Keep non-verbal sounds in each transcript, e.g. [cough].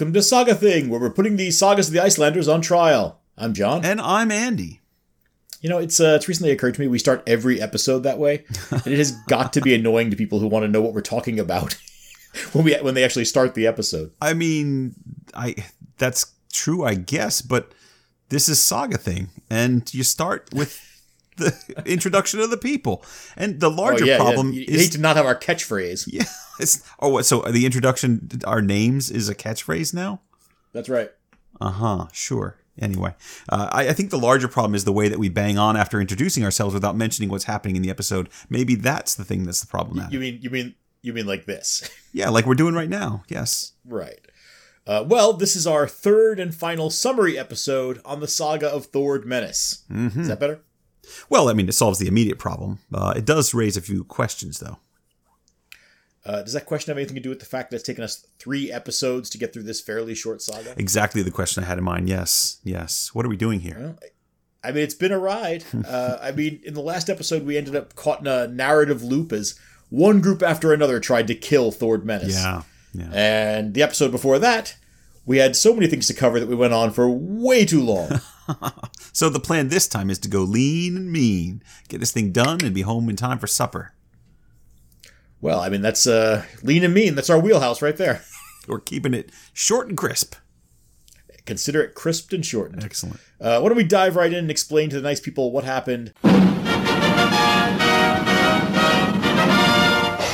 Welcome to Saga Thing, where we're putting the sagas of the Icelanders on trial. I'm John. And I'm Andy. You know, it's uh, it's recently occurred to me we start every episode that way, [laughs] and it has got to be annoying to people who want to know what we're talking about [laughs] when we when they actually start the episode. I mean, I that's true, I guess, but this is Saga Thing, and you start with the introduction of the people, and the larger oh, yeah, problem yeah. You is hate to not have our catchphrase. [laughs] yeah. It's, oh, what? So the introduction, our names is a catchphrase now. That's right. Uh huh. Sure. Anyway, uh, I, I, think the larger problem is the way that we bang on after introducing ourselves without mentioning what's happening in the episode. Maybe that's the thing that's the problem. You mean you mean you mean like this? [laughs] yeah, like we're doing right now. Yes. Right. Uh, well, this is our third and final summary episode on the saga of Thord Menace. Mm-hmm. Is that better? Well, I mean, it solves the immediate problem. Uh, it does raise a few questions, though. Uh, does that question have anything to do with the fact that it's taken us three episodes to get through this fairly short saga? Exactly the question I had in mind. Yes, yes. What are we doing here? Well, I mean, it's been a ride. [laughs] uh, I mean, in the last episode, we ended up caught in a narrative loop as one group after another tried to kill Thord Menace. Yeah, yeah. And the episode before that, we had so many things to cover that we went on for way too long. [laughs] so the plan this time is to go lean and mean, get this thing done, and be home in time for supper. Well, I mean, that's uh, lean and mean. That's our wheelhouse right there. [laughs] We're keeping it short and crisp. Consider it crisped and shortened. Excellent. Uh, why don't we dive right in and explain to the nice people what happened?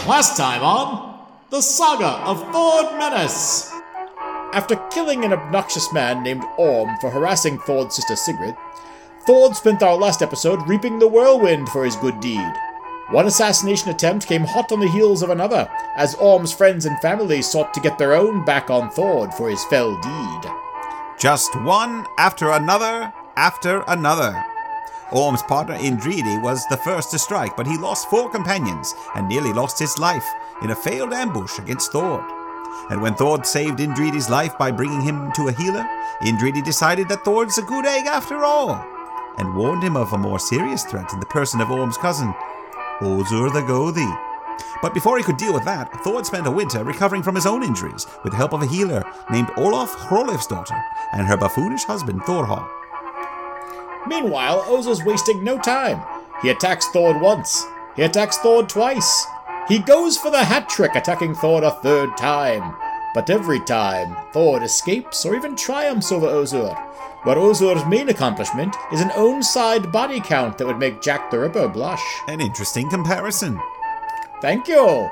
Last time on The Saga of Thord Menace. After killing an obnoxious man named Orm for harassing Thord's sister Sigrid, Thord spent our last episode reaping the whirlwind for his good deed. One assassination attempt came hot on the heels of another, as Orm's friends and family sought to get their own back on Thord for his fell deed. Just one after another after another. Orm's partner Indridi was the first to strike, but he lost four companions and nearly lost his life in a failed ambush against Thord. And when Thord saved Indridi's life by bringing him to a healer, Indridi decided that Thord's a good egg after all, and warned him of a more serious threat in the person of Orm's cousin, Ozur the Gothi. But before he could deal with that, Thord spent a winter recovering from his own injuries with the help of a healer named Olaf Hrolf's daughter and her buffoonish husband Thorhall. Meanwhile, Ozur's wasting no time. He attacks Thord once. He attacks Thord twice. He goes for the hat trick, attacking Thord a third time. But every time, Thord escapes or even triumphs over Ozur. Where Ozur's main accomplishment is an own side body count that would make Jack the Ripper blush. An interesting comparison. Thank you.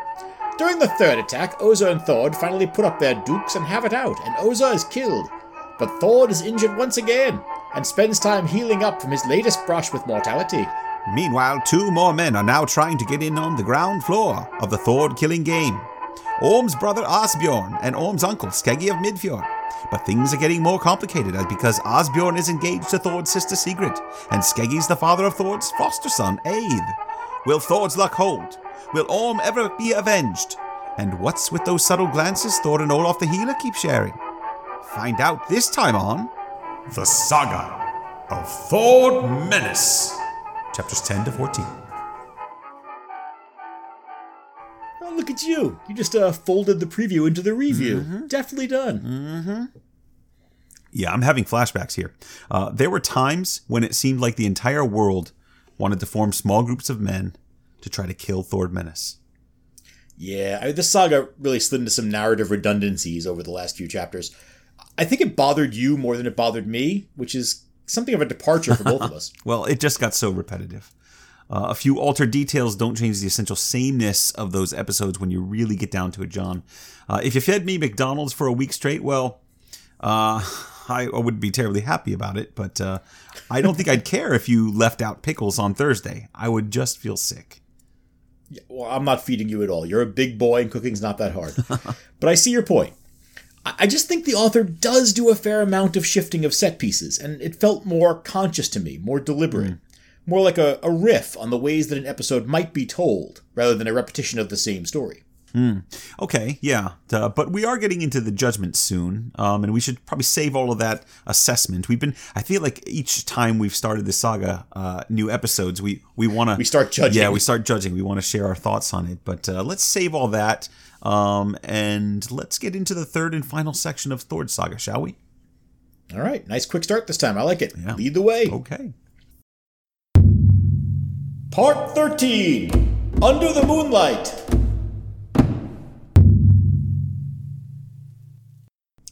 During the third attack, Ozur and Thord finally put up their dukes and have it out, and Ozur is killed. But Thord is injured once again, and spends time healing up from his latest brush with mortality. Meanwhile, two more men are now trying to get in on the ground floor of the Thord killing game. Orm's brother Asbjorn and Orm's uncle Skeggi of Midfjord. But things are getting more complicated as because Asbjorn is engaged to Thord's sister Sigrid, and Skeggi's the father of Thord's foster son, Eid. Will Thord's luck hold? Will Orm ever be avenged? And what's with those subtle glances Thord and Olaf the healer keep sharing? Find out this time on The Saga of Thord Menace, chapters 10 to 14. Oh, look at you. You just uh, folded the preview into the review. Mm-hmm. Definitely done. Mm-hmm. Yeah, I'm having flashbacks here. Uh, there were times when it seemed like the entire world wanted to form small groups of men to try to kill Thord Menace. Yeah, I mean, this saga really slid into some narrative redundancies over the last few chapters. I think it bothered you more than it bothered me, which is something of a departure for both of [laughs] us. well, it just got so repetitive. Uh, a few altered details don't change the essential sameness of those episodes when you really get down to it, John. Uh, if you fed me McDonald's for a week straight, well, uh, [laughs] I, I would be terribly happy about it, but uh, I don't think I'd care if you left out pickles on Thursday. I would just feel sick. Yeah, well, I'm not feeding you at all. You're a big boy, and cooking's not that hard. [laughs] but I see your point. I just think the author does do a fair amount of shifting of set pieces, and it felt more conscious to me, more deliberate, mm. more like a, a riff on the ways that an episode might be told, rather than a repetition of the same story. Okay, yeah, uh, but we are getting into the judgment soon, um, and we should probably save all of that assessment. We've been, I feel like each time we've started this saga, uh, new episodes, we we want to We start judging. Yeah, we start judging. We want to share our thoughts on it, but uh, let's save all that, um, and let's get into the third and final section of Thor's saga, shall we? All right, nice quick start this time. I like it. Yeah. Lead the way. Okay. Part 13 Under the Moonlight.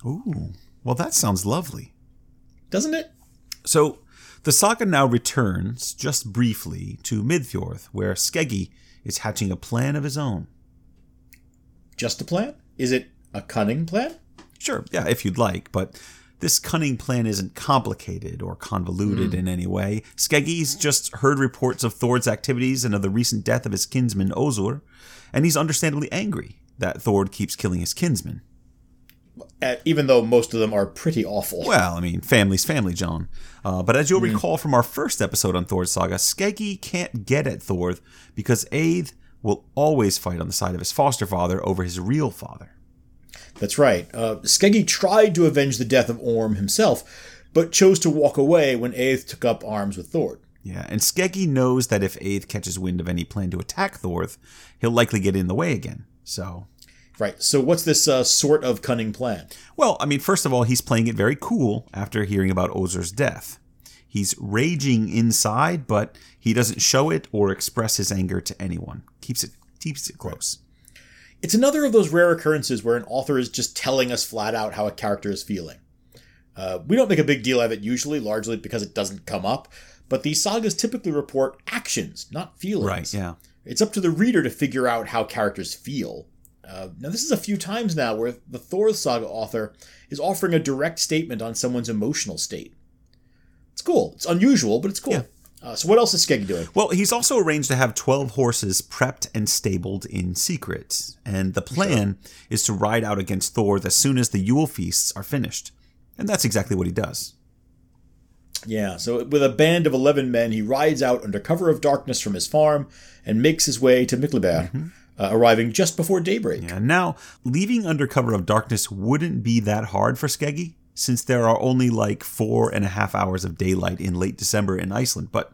Ooh, well, that sounds lovely. Doesn't it? So, the saga now returns, just briefly, to Midfjord, where Skeggi is hatching a plan of his own. Just a plan? Is it a cunning plan? Sure, yeah, if you'd like, but this cunning plan isn't complicated or convoluted hmm. in any way. Skeggi's just heard reports of Thord's activities and of the recent death of his kinsman Ozur, and he's understandably angry that Thord keeps killing his kinsmen. Uh, even though most of them are pretty awful. Well, I mean, family's family, John. Uh, but as you'll recall from our first episode on Thor's saga, Skeggi can't get at Thor because Aeth will always fight on the side of his foster father over his real father. That's right. Uh, Skeggi tried to avenge the death of Orm himself, but chose to walk away when Aeth took up arms with Thord. Yeah, and Skeggi knows that if Aeth catches wind of any plan to attack Thorth, he'll likely get in the way again. So, Right. So what's this uh, sort of cunning plan? well, I mean, first of all, he's playing it very cool after hearing about Ozur's death. He's raging inside, but he doesn't show it or express his anger to anyone. Keeps it keeps it close. It's another of those rare occurrences where an author is just telling us flat out how a character is feeling. Uh, we don't make a big deal of it usually, largely because it doesn't come up, but these sagas typically report actions, not feelings. Right, yeah. It's up to the reader to figure out how characters feel. Uh, now, this is a few times now where the Thor saga author is offering a direct statement on someone's emotional state. It's cool. It's unusual, but it's cool. Yeah. Uh, so, what else is Skeggi doing? Well, he's also arranged to have 12 horses prepped and stabled in secret. And the plan is to ride out against Thor as soon as the Yule feasts are finished. And that's exactly what he does. Yeah, so with a band of 11 men, he rides out under cover of darkness from his farm and makes his way to Miklabær, uh, arriving just before daybreak. And now, leaving under cover of darkness wouldn't be that hard for Skeggi, since there are only like four and a half hours of daylight in late December in Iceland. But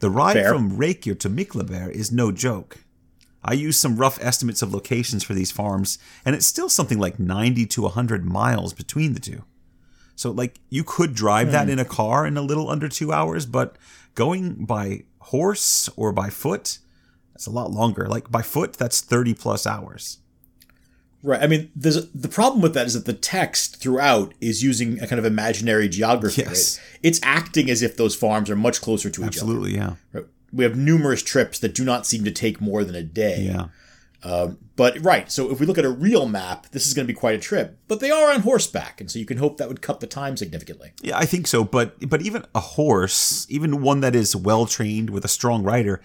the ride Fair. from Reykjavik to Miklabær is no joke. I used some rough estimates of locations for these farms, and it's still something like 90 to 100 miles between the two. So, like, you could drive that in a car in a little under two hours, but going by horse or by foot, that's a lot longer. Like, by foot, that's 30 plus hours. Right. I mean, there's the problem with that is that the text throughout is using a kind of imaginary geography. Yes. right? It's acting as if those farms are much closer to each other. Absolutely, yeah. Right? We have numerous trips that do not seem to take more than a day. Yeah. Um, But right, so if we look at a real map, this is going to be quite a trip. But they are on horseback, and so you can hope that would cut the time significantly. Yeah, I think so. But but even a horse, even one that is well trained with a strong rider,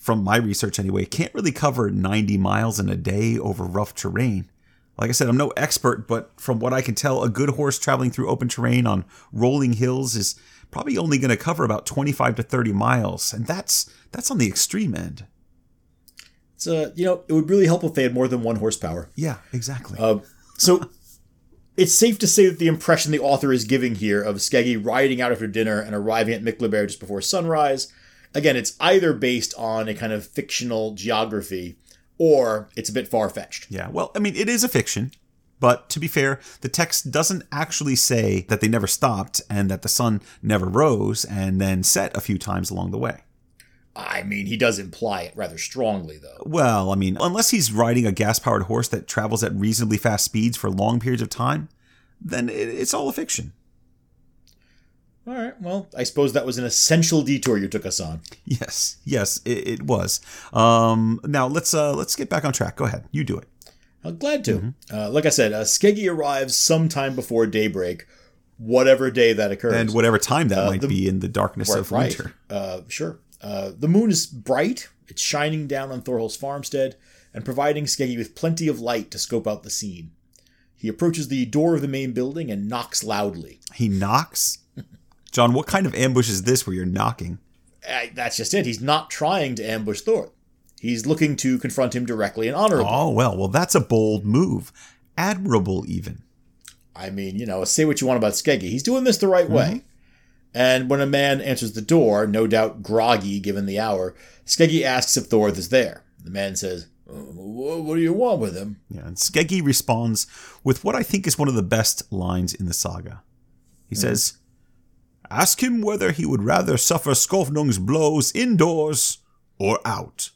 from my research anyway, can't really cover 90 miles in a day over rough terrain. Like I said, I'm no expert, but from what I can tell, a good horse traveling through open terrain on rolling hills is probably only going to cover about 25 to 30 miles, and that's that's on the extreme end. It's uh, you know, it would really help if they had more than one horsepower. Yeah, exactly. Um, so it's safe to say that the impression the author is giving here of Skeggy riding out after dinner and arriving at Miklabær just before sunrise, again, it's either based on a kind of fictional geography or it's a bit far fetched. Yeah, well, I mean, it is a fiction, but to be fair, the text doesn't actually say that they never stopped and that the sun never rose and then set a few times along the way. I mean, he does imply it rather strongly, though. Well, I mean, unless he's riding a gas powered horse that travels at reasonably fast speeds for long periods of time, then it's all a fiction. All right, well, I suppose that was an essential detour you took us on. Yes, yes, it, it was. Um, now let's uh, let's get back on track. Go ahead, you do it. I'm glad to. Uh, like I said, uh, Skeggi arrives sometime before daybreak, whatever day that occurs. And whatever time that might the- be in the darkness of right. winter. Uh, sure. Uh, the moon is bright. It's shining down on Thorhall's farmstead and providing Skeggy with plenty of light to scope out the scene. He approaches the door of the main building and knocks loudly. He knocks. John, what kind of ambush is this where you're knocking? Uh, that's just it. He's not trying to ambush Thor. He's looking to confront him directly and honorably. Oh, well, well, that's a bold move. Admirable, even. I mean, you know, say what you want about Skeggy. He's doing this the right way. And when a man answers the door, no doubt groggy given the hour, Skeggy asks if Thor is there. The man says, "Uh, What do you want with him? Yeah, and Skeggy responds with what I think is one of the best lines in the saga. He says, Ask him whether he would rather suffer Skofnung's blows indoors or out.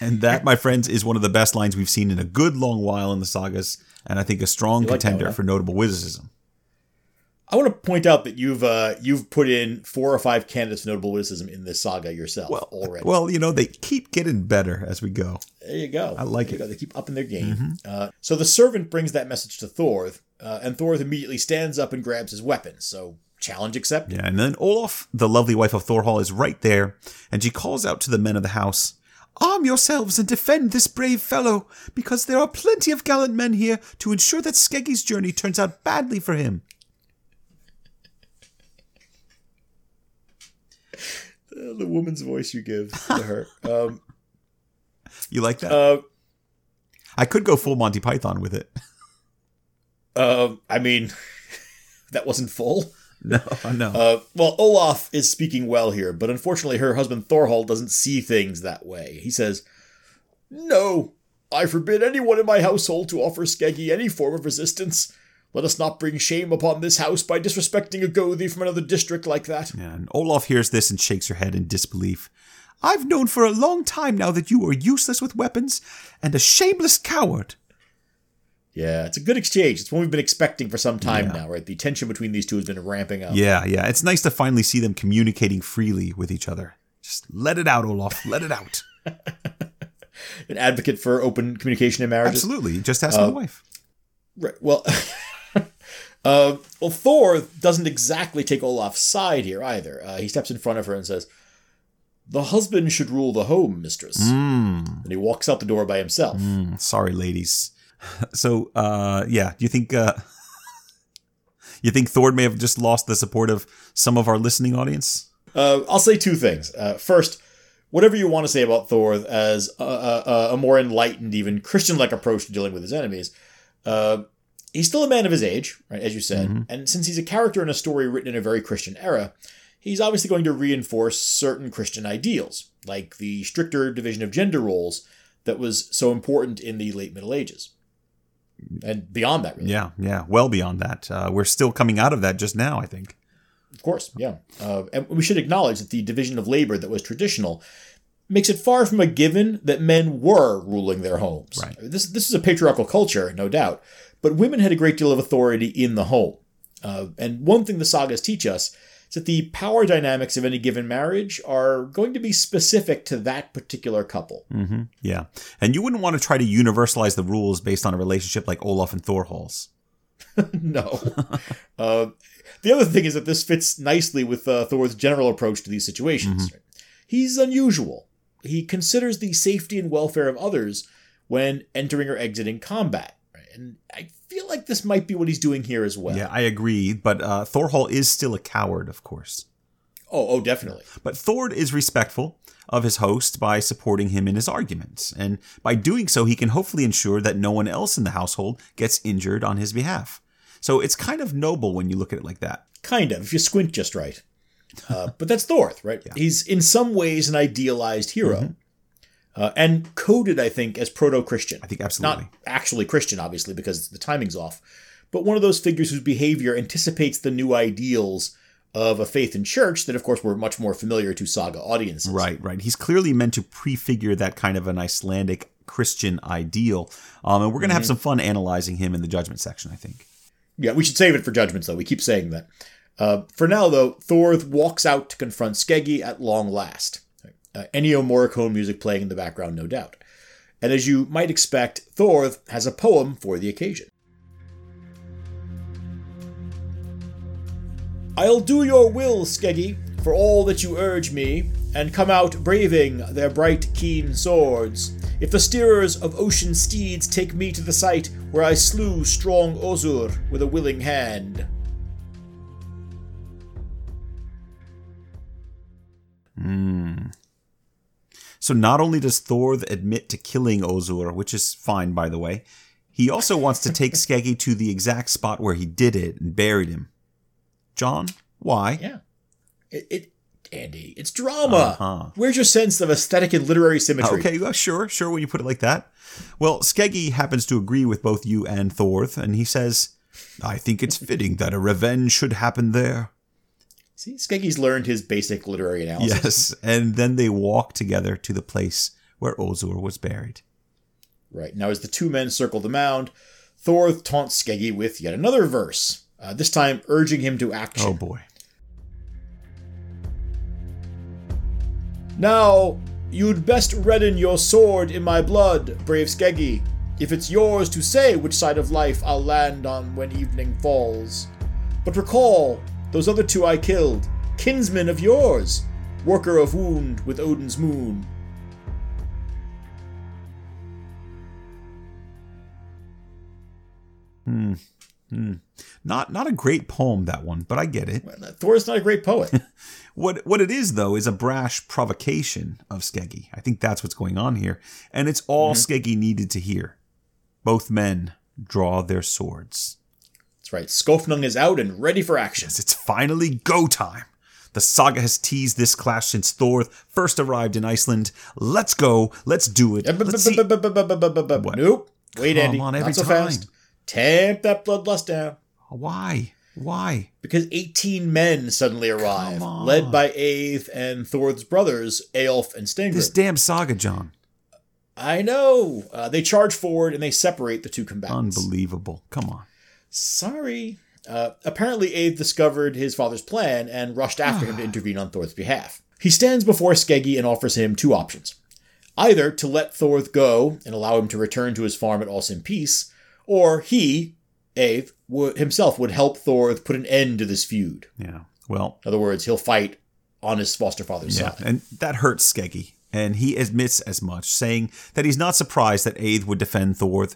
And that, [laughs] my friends, is one of the best lines we've seen in a good long while in the sagas, and I think a strong like that contender huh? for notable witticism. I want to point out that you've uh, you've put in four or five candidates for notable witticism in this saga yourself well, already. Well, you know, they keep getting better as we go. There you go. I like There it. Mm-hmm. They keep upping their game. Uh, so the servant brings that message to Thorth, uh, and Thorth immediately stands up and grabs his weapon. So challenge accepted. Yeah, and then Olaf, the lovely wife of Thorhall, is right there, and she calls out to the men of the house Arm yourselves and defend this brave fellow, because there are plenty of gallant men here to ensure that Skeggy's journey turns out badly for him. The woman's voice you give to her. [laughs] Um, You like that? uh, I could go full Monty Python with it. uh, [laughs] I mean, [laughs] that wasn't full. No, no. Uh, well, Olaf is speaking well here, but unfortunately, her husband Thorhall doesn't see things that way. He says, No, I forbid anyone in my household to offer Skeggy any form of resistance. Let us not bring shame upon this house by disrespecting a Gothi from another district like that. Yeah, and Olaf hears this and shakes her head in disbelief. I've known for a long time now that you are useless with weapons and a shameless coward. Yeah, it's a good exchange. It's one we've been expecting for some time Yeah. now, right? The tension between these two has been ramping up. Yeah, yeah. It's nice to finally see them communicating freely with each other. Just let it out, Olaf. Let it out. [laughs] An advocate for open communication in marriages. Absolutely. Just ask my uh, wife. Right. Well, [laughs] uh, well, Thor doesn't exactly take Olaf's side here either. Uh, he steps in front of her and says, "The husband should rule the home, mistress." Mm, And he walks out the door by himself. mm, sorry, ladies. [laughs] So, uh, yeah. Do you think uh, [laughs] you think Thord may have just lost the support of some of our listening audience? Uh, I'll say two things. Uh, first, whatever you want to say about Thor as a, a, a more enlightened, even Christian-like approach to dealing with his enemies, uh, he's still a man of his age, right? As you said, and since he's a character in a story written in a very Christian era, he's obviously going to reinforce certain Christian ideals, like the stricter division of gender roles that was so important in the late Middle Ages, and beyond that, really. Yeah, yeah. Well beyond that. Uh, we're still coming out of that just now. I think. Of course, yeah. Uh, and we should acknowledge that the division of labor that was traditional makes it far from a given that men were ruling their homes. Right. This this is a patriarchal culture, no doubt, but women had a great deal of authority in the home. Uh, and one thing the sagas teach us is that the power dynamics of any given marriage are going to be specific to that particular couple. hmm Yeah, and you wouldn't want to try to universalize the rules based on a relationship like Olaf and Thorhall's. [laughs] no. uh, the other thing is that this fits nicely with uh, Thor's general approach to these situations. right? He's unusual. He considers the safety and welfare of others when entering or exiting combat. right? And I feel like this might be what he's doing here as well. Yeah, I agree. But uh, Thorhall is still a coward, of course. Oh, oh, definitely. But Thord is respectful of his host by supporting him in his arguments, and by doing so, he can hopefully ensure that no one else in the household gets injured on his behalf. So it's kind of noble when you look at it like that. Kind of, if you squint just right. Uh, but that's Thorth, right? He's in some ways an idealized hero. Uh, and coded, I think, as proto Christian. I think absolutely. Not actually Christian, obviously, because the timing's off. But one of those figures whose behavior anticipates the new ideals of a faith and church that, of course, were much more familiar to saga audiences. Right, right. He's clearly meant to prefigure that kind of an Icelandic Christian ideal. Um, and we're going to have some fun analyzing him in the judgment section, I think. Yeah, we should save it for judgments, though. We keep saying that. Uh, for now, though, Thorth walks out to confront Skeggy at long last. Uh, Ennio Morricone music playing in the background, no doubt. And as you might expect, Thorth has a poem for the occasion. I'll do your will, Skeggy, for all that you urge me, and come out braving their bright, keen swords. If the steerers of ocean steeds take me to the site where I slew strong Ozur with a willing hand. So not only does Thor admit to killing Ozur, which is fine, by the way, he also wants to take [laughs] Skeggy to the exact spot where he did it and buried him. John, why? Yeah. It, it Andy, it's drama. Uh-huh. Where's your sense of aesthetic and literary symmetry? Okay, well, sure, sure, when you put it like that. Well, Skeggy happens to agree with both you and Thorth, and he says, I think it's fitting that a revenge should happen there. See, Skeggy's learned his basic literary analysis. Yes, and then they walk together to the place where Ozur was buried. Right. Now, as the two men circle the mound, Thorth taunts Skeggy with yet another verse, uh, this time urging him to action. Oh boy. Now, you'd best redden your sword in my blood, brave Skeggy, if it's yours to say which side of life I'll land on when evening falls. But recall, those other two I killed, kinsmen of yours, worker of wound with Odin's moon. Hmm. Hmm. Not not a great poem that one, but I get it. Thor's not a great poet. [laughs] What what it is though is a brash provocation of Skeggy. I think that's what's going on here, and it's all Skeggy needed to hear. Both men draw their swords. That's right. Skofnung is out and ready for action. Yes, it's finally go time. The saga has teased this clash since Thor first arrived in Iceland. Let's go. Let's do it. Let's see. Nope. Wait, Come Andy. on, every Not so time. fast. Tamp that bloodlust down. Why? Why? Because 18 men suddenly arrive, led by Aeth and Thor's brothers, Aelf and Stingrid. This damn saga, John. I know. Uh, they charge forward and they separate the two combatants. Unbelievable. Come on. Sorry. Uh, apparently, Aeth discovered his father's plan and rushed after him to intervene on Thor's behalf. He stands before Skeggy and offers him two options. Either to let Thorth go and allow him to return to his farm at All in peace, or he, Aeth, would, himself would help Thorth put an end to this feud. Yeah. Well, In other words, he'll fight on his foster father's Yeah, side. and that hurts Skeggy, and he admits as much, saying that he's not surprised that Aeth would defend Thorth,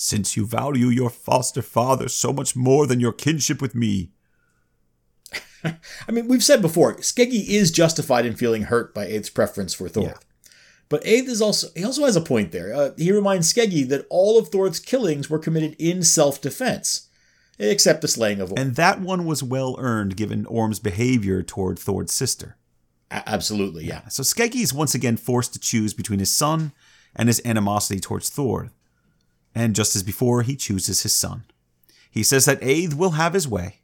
since you value your foster father so much more than your kinship with me. [laughs] I mean, we've said before, Skeggy is justified in feeling hurt by Aeth's preference for Thorth. Yeah. But Aeth is also he also has a point there. Uh, he reminds Skeggy that all of Thorth's killings were committed in self-defense, except the slaying of Orm. And that one was well earned given Orm's behavior toward Thor's sister. A- absolutely, yeah. So Skeggy is once again forced to choose between his son and his animosity towards Thor. And just as before, he chooses his son. He says that Aeth will have his way,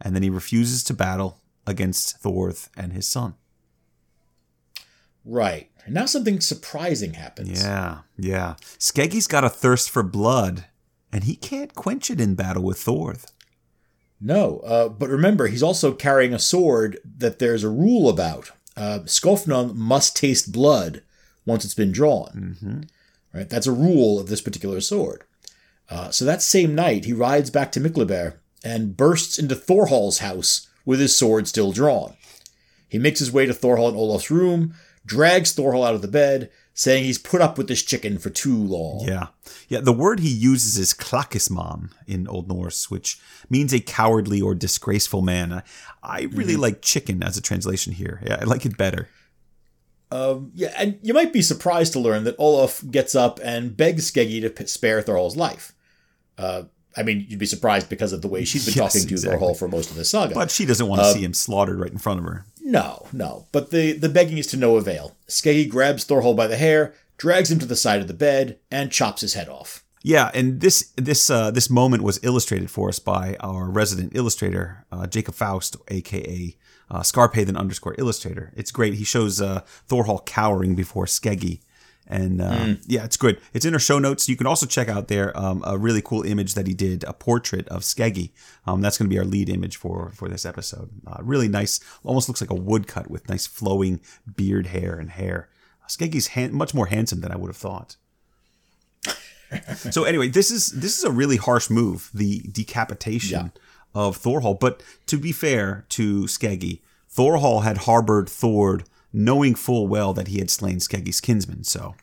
and then he refuses to battle against Thorth and his son. Right. And now something surprising happens. Yeah, yeah. Skeggy's got a thirst for blood, and he can't quench it in battle with Thorth. No, uh, but remember, he's also carrying a sword that there's a rule about. Uh, Skofnung must taste blood once it's been drawn. Right, that's a rule of this particular sword. Uh, so that same night, he rides back to Miklabær and bursts into Thorhall's house with his sword still drawn. He makes his way to Thorhall and Olaf's room, drags Thorhall out of the bed, saying he's put up with this chicken for too long. Yeah. Yeah, the word he uses is klakisman in Old Norse, which means a cowardly or disgraceful man. I, I really like chicken as a translation here. Yeah, I like it better. Um, yeah, and you might be surprised to learn that Olaf gets up and begs Skeggy to p- spare Thorhall's life. Uh, I mean, you'd be surprised because of the way she's been [laughs] Yes, talking to exactly. Thorhall for most of the saga. But she doesn't want to see him slaughtered right in front of her. no, no. But the, the begging is to no avail. Skeggy grabs Thorhall by the hair, drags him to the side of the bed, and chops his head off. Yeah, and this this uh, this moment was illustrated for us by our resident illustrator, uh, Jacob Faust, aka uh, Scarpathan underscore illustrator. It's great. He shows uh, Thorhall cowering before Skeggy. And uh, yeah, it's good. It's in our show notes. You can also check out there um, a really cool image that he did, a portrait of Skeggy. Um, that's going to be our lead image for for this episode. Uh, really nice, almost looks like a woodcut with nice flowing beard hair and hair. Skeggy's han- much more handsome than I would have thought. [laughs] So anyway, this is this is a really harsh move, the decapitation of Thorhall. But to be fair to Skeggy, Thorhall had harbored Thord, knowing full well that he had slain Skeggy's kinsman. So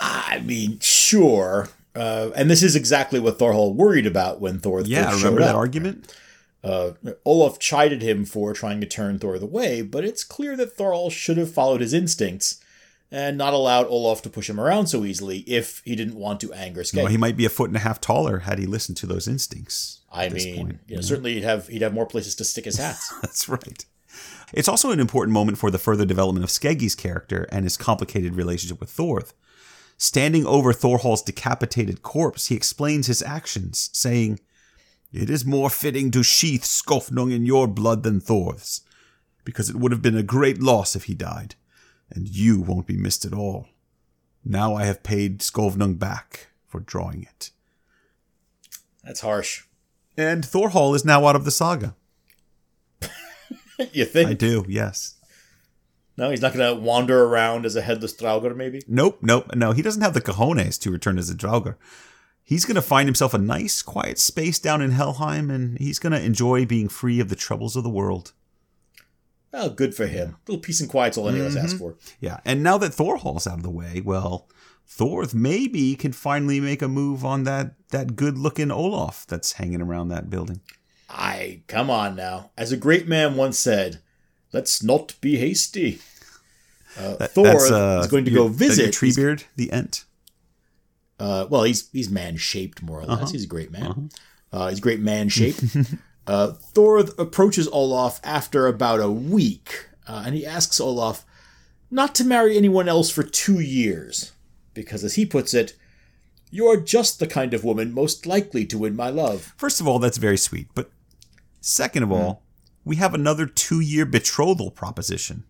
I mean, sure. Uh, and this is exactly what Thorhall worried about when Thor yeah, remember showed that up. argument? Uh, Olaf chided him for trying to turn Thor away, but it's clear that Thorhall should have followed his instincts and not allowed Olaf to push him around so easily if he didn't want to anger Skeggi. Well, he might be a foot and a half taller had he listened to those instincts. I at this mean, point. you know, certainly he'd have he'd have more places to stick his hats. [laughs] That's right. It's also an important moment for the further development of Skeggi's character and his complicated relationship with Thorth. Standing over Thorhall's decapitated corpse, he explains his actions, saying, It is more fitting to sheath Skofnung in your blood than Thor's, because it would have been a great loss if he died, and you won't be missed at all. Now I have paid Skofnung back for drawing it. That's harsh. And Thorhall is now out of the saga. [laughs] you think? I do, yes. No, he's not going to wander around as a headless Draugr, maybe? Nope, nope, no. He doesn't have the cojones to return as a Draugr. He's going to find himself a nice, quiet space down in Helheim, and he's going to enjoy being free of the troubles of the world. Well, good for him. A little peace and quiet's all any of us ask for. Yeah, and now that Thorhall's out of the way, well, Thorth maybe can finally make a move on that that good-looking Olaf that's hanging around that building. I come on now. As a great man once said, "Let's not be hasty." Uh, Thor uh, is going to your- go visit. Treebeard, the Ent. Uh, well, he's he's man shaped more or less. Uh-huh. He's a great man. uh he's great man shaped. [laughs] uh, Thor approaches Olaf after about a week, uh, and he asks Olaf not to marry anyone else for two years, because, as he puts it, "You're just the kind of woman most likely to win my love." First of all, that's very sweet, but second of all, we have another two-year betrothal proposition.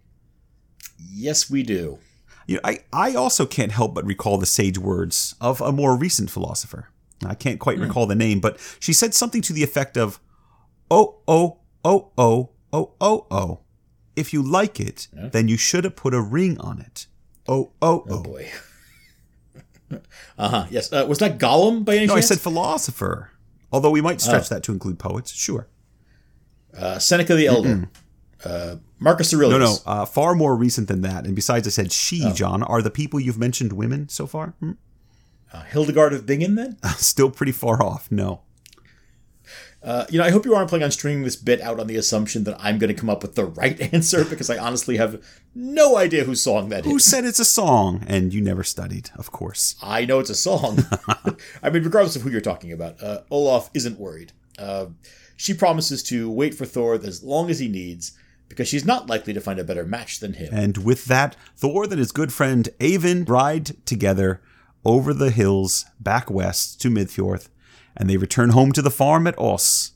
Yes, we do. You know, I, I also can't help but recall the sage words of a more recent philosopher. I can't quite recall the name, but she said something to the effect of, "Oh, oh, oh, oh, oh, oh, oh. If you like it, then you should have put a ring on it. Oh, oh, Oh oh." boy. [laughs] uh huh. Yes. Uh, was that Gollum by any chance? No, I said philosopher. Although we might stretch that to include poets, sure. uh, Seneca the Elder. Uh, Marcus Aurelius. No, no, uh, far more recent than that. And besides, I said she, John. Are the people you've mentioned women so far? Hmm? Uh, Hildegard of Bingen. Then. [laughs] Still pretty far off. No. Uh, you know, I hope you aren't planning on stringing this bit out on the assumption that I'm going to come up with the right [laughs] answer because I honestly have no idea whose song that is. Who said it's a song? And you never studied, of course. I know it's a song. [laughs] [laughs] I mean, regardless of who you're talking about, uh, Olaf isn't worried. Uh, she promises to wait for Thor as long as he needs because she's not likely to find a better match than him. And with that, Thor and his good friend Avon ride together over the hills back west to Midfjord, and they return home to the farm at Oss.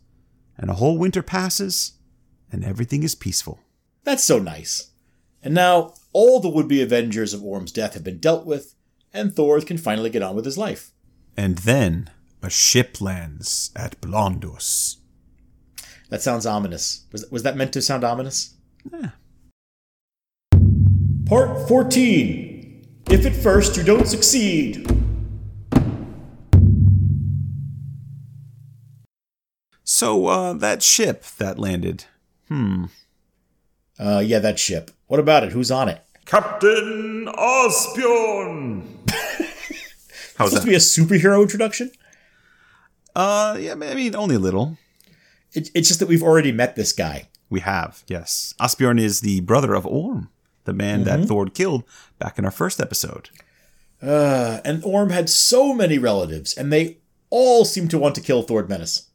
And a whole winter passes, and everything is peaceful. That's so nice. And now all the would-be avengers of Orm's death have been dealt with, and Thor can finally get on with his life. And then a ship lands at Blondus. That sounds ominous. Was, was that meant to sound ominous? Yeah. Part 14. If at first you don't succeed. So, uh, that ship that landed. Uh, yeah, that ship. What about it? Who's on it? Captain Asbjorn! [laughs] How's Supposed to be a superhero introduction? Uh, yeah, I mean, only a little. It, it's just that we've already met this guy. We have, yes. Asbjorn is the brother of Orm, the man that Thor killed back in our first episode. Uh, and Orm had so many relatives, and they all seem to want to kill Thord Menace.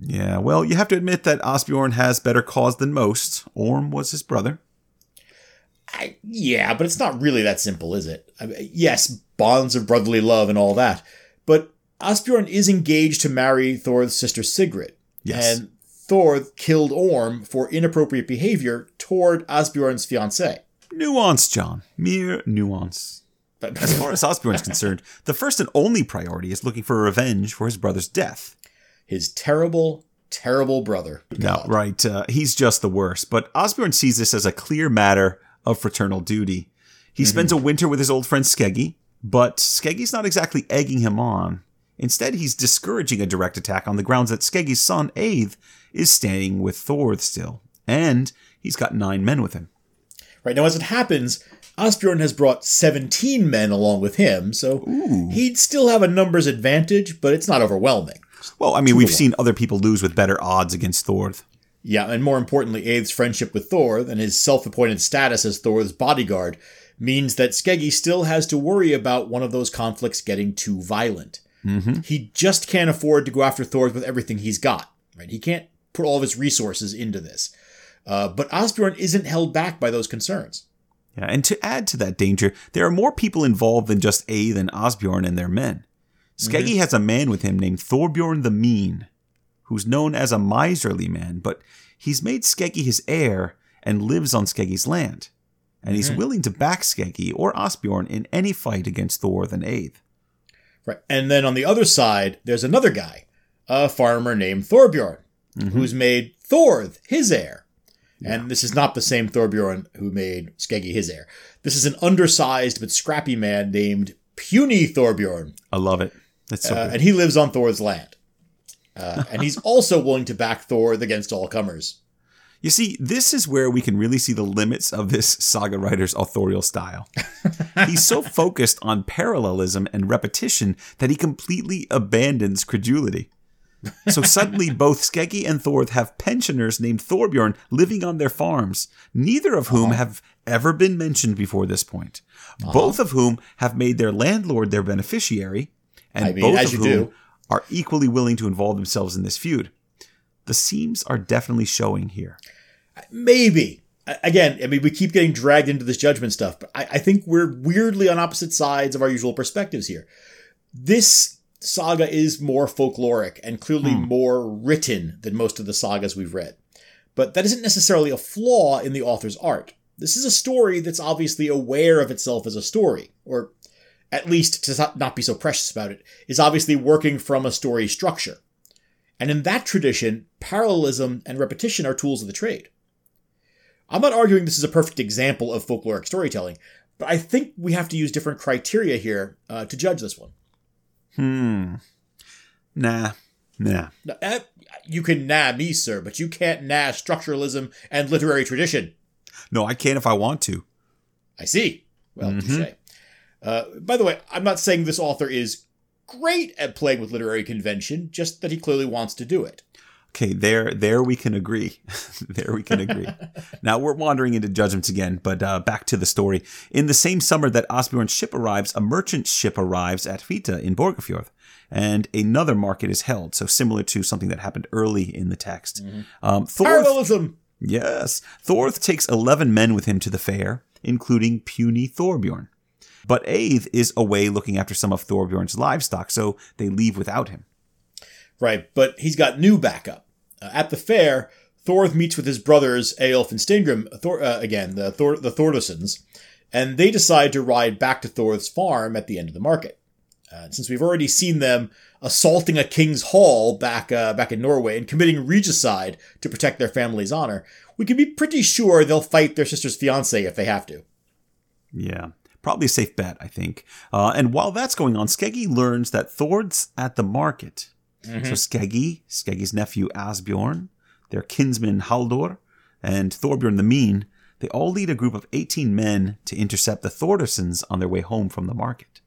Yeah, well, you have to admit that Asbjorn has better cause than most. Orm was his brother. I, yeah, but it's not really that simple, is it? I mean, yes, bonds of brotherly love and all that, but Asbjorn is engaged to marry Thor's sister Sigrid. Yes. And Thor killed Orm for inappropriate behavior toward Asbjorn's fiancée. Nuance, John. Mere nuance. But As far as Asbjorn's concerned, the first and only priority is looking for revenge for his brother's death. His terrible, terrible brother. No, right. Uh, he's just the worst. But Osbjorn sees this as a clear matter of fraternal duty. He spends a winter with his old friend Skeggy, but Skeggy's not exactly egging him on. Instead, he's discouraging a direct attack on the grounds that Skeggy's son, Aeth, is staying with Thor still. And he's got nine men with him. Right now, as it happens, Asbjorn has brought 17 men along with him, so he'd still have a numbers advantage, but it's not overwhelming. Well, I mean, we've seen other people lose with better odds against Thor. Yeah, and more importantly, Aeth's friendship with Thor and his self appointed status as Thor's bodyguard means that Skeggy still has to worry about one of those conflicts getting too violent. Mm-hmm. He just can't afford to go after Thor with everything he's got. Right? He can't put all of his resources into this. Uh, but Osbjorn isn't held back by those concerns. Yeah, and to add to that danger, there are more people involved than just Eið and Osbjorn and their men. Skeggy mm-hmm. has a man with him named Thorbjorn the Mean, who's known as a miserly man, but he's made Skeggy his heir and lives on Skeggy's land. And he's mm-hmm. willing to back Skeggy or Osbjorn in any fight against Thor and Eið. Right. And then on the other side, there's another guy, a farmer named Thorbjorn, mm-hmm. who's made Thorð his heir. And this is not the same Thorbjorn who made Skeggy his heir. This is an undersized but scrappy man named Puny Thorbjorn, I love it. That's so uh, and he lives on Thor's land. Uh, [laughs] and he's also willing to back Thor against all comers. You see, this is where we can really see the limits of this saga writer's authorial style. [laughs] He's so focused on parallelism and repetition that he completely abandons credulity. So suddenly, [laughs] both Skeggy and Thor have pensioners named Thorbjorn living on their farms, neither of whom have ever been mentioned before this point. Both of whom have made their landlord their beneficiary, and I mean, both as of you whom do. are equally willing to involve themselves in this feud. The seams are definitely showing here. Maybe. Again, I mean, we keep getting dragged into this judgment stuff, but I, I think we're weirdly on opposite sides of our usual perspectives here. This saga is more folkloric and clearly hmm. more written than most of the sagas we've read. But that isn't necessarily a flaw in the author's art. This is a story that's obviously aware of itself as a story, or at least to not- be so precious about it, is obviously working from a story structure. And in that tradition, parallelism and repetition are tools of the trade. I'm not arguing this is a perfect example of folkloric storytelling, but I think we have to use different criteria here uh, to judge this one. Hmm. Nah. Nah. Eh, you can nah me, sir, but you can't nah structuralism and literary tradition. No, I can if I want to. I see. Well, touche. Uh, by the way, I'm not saying this author is great at playing with literary convention, just that he clearly wants to do it. Okay, there, there we can agree. [laughs] there we can agree. [laughs] now we're wandering into judgments again, but uh, back to the story. In the same summer that Osbjorn's ship arrives, a merchant ship arrives at Vita in Borgafjord, and another market is held. So similar to something that happened early in the text. Um, Thorth, Parallelism! yes, Thorth takes eleven men with him to the fair, including puny Thorbjorn. But Eið is away looking after some of Thorbjorn's livestock, so they leave without him. Right, but he's got new backup. Uh, at the fair, Thorth meets with his brothers Aelf and Stingrim Thor, uh, again, the, Thor, the and they decide to ride back to Thorth's farm at the end of the market. Uh, since we've already seen them assaulting a king's hall back uh, back in Norway and committing regicide to protect their family's honor, we can be pretty sure they'll fight their sister's fiance if they have to. Yeah, probably a safe bet, I think. Uh, and while that's going on, Skeggy learns that Thord's at the market. So Skeggy, Skeggy's nephew Asbjorn, their kinsman Haldor, and Thorbjorn the Mean, they all lead a group of 18 men to intercept the Thordisons on their way home from the market.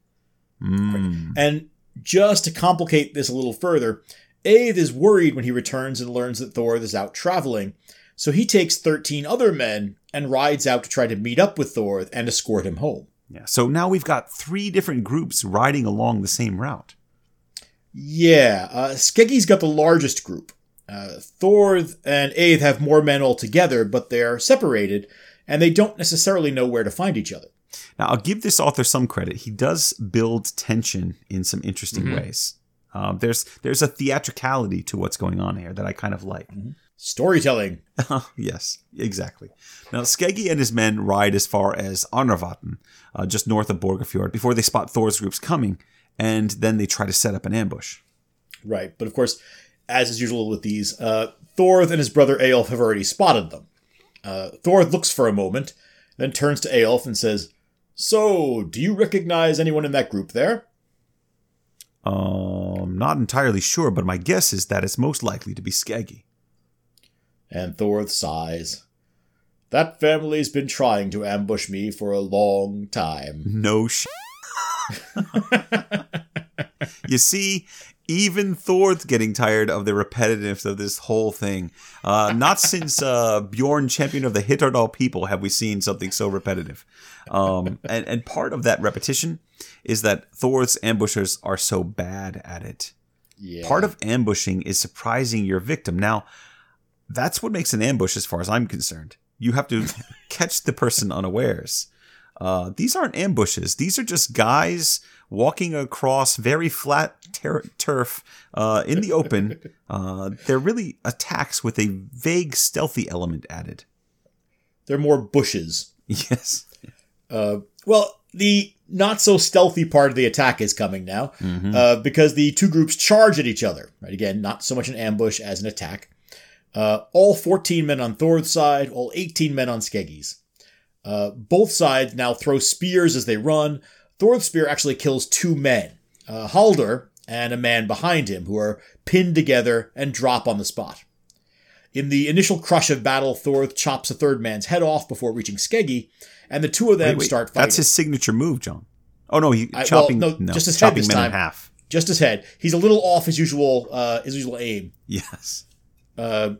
Mm. And just to complicate this a little further, Aeth is worried when he returns and learns that Thor is out traveling, so he takes 13 other men and rides out to try to meet up with Thor and escort him home. Yeah, so now we've got three different groups riding along the same route. Yeah, uh, Skeggy's got the largest group. Uh, Thor and Aeth have more men altogether, but they're separated, and they don't necessarily know where to find each other. Now, I'll give this author some credit. He does build tension in some interesting ways. Um, there's there's a theatricality to what's going on here that I kind of like. Storytelling. [laughs] yes, exactly. Now, Skeggy and his men ride as far as Arnarvatn, uh, just north of Borgafjord, before they spot Thor's groups coming, and then they try to set up an ambush. Right, but of course, as is usual with these, uh, Thor and his brother Aelf have already spotted them. Uh, Thor looks for a moment, then turns to Aelf and says, So, do you recognize anyone in that group there? Um, not entirely sure, but my guess is that it's most likely to be Skeggy. And Thorth sighs. That family's been trying to ambush me for a long time. No sh. [laughs] You see, even Thor's getting tired of the repetitiveness of this whole thing. Uh, not since uh, Bjorn, champion of the Hittardal people, have we seen something so repetitive. Um, and, and part of that repetition is that Thor's ambushers are so bad at it. Yeah. Part of ambushing is surprising your victim. Now, that's what makes an ambush, as far as I'm concerned. You have to [laughs] catch the person unawares. Uh, these aren't ambushes. These are just guys walking across very flat ter- turf uh, in the open. [laughs] Uh, they're really attacks with a vague stealthy element added. They're more bushes. Yes. Uh, well, the not so stealthy part of the attack is coming now, uh, because the two groups charge at each other. Right, again, not so much an ambush as an attack. Uh, all 14 men on Thor's side, all 18 men on Skeggy's. Uh, both sides now throw spears as they run. Thor's spear actually kills two men, uh, Haldur and a man behind him, who are pinned together and drop on the spot. In the initial crush of battle, Thor chops a third man's head off before reaching Skeggy, and the two of them Wait, wait, start fighting. That's his signature move, John. Oh no, he I- well, chopping no, no, just his head this time. in half. Just his head. He's a little off his usual uh, his usual aim. Yes. Uh,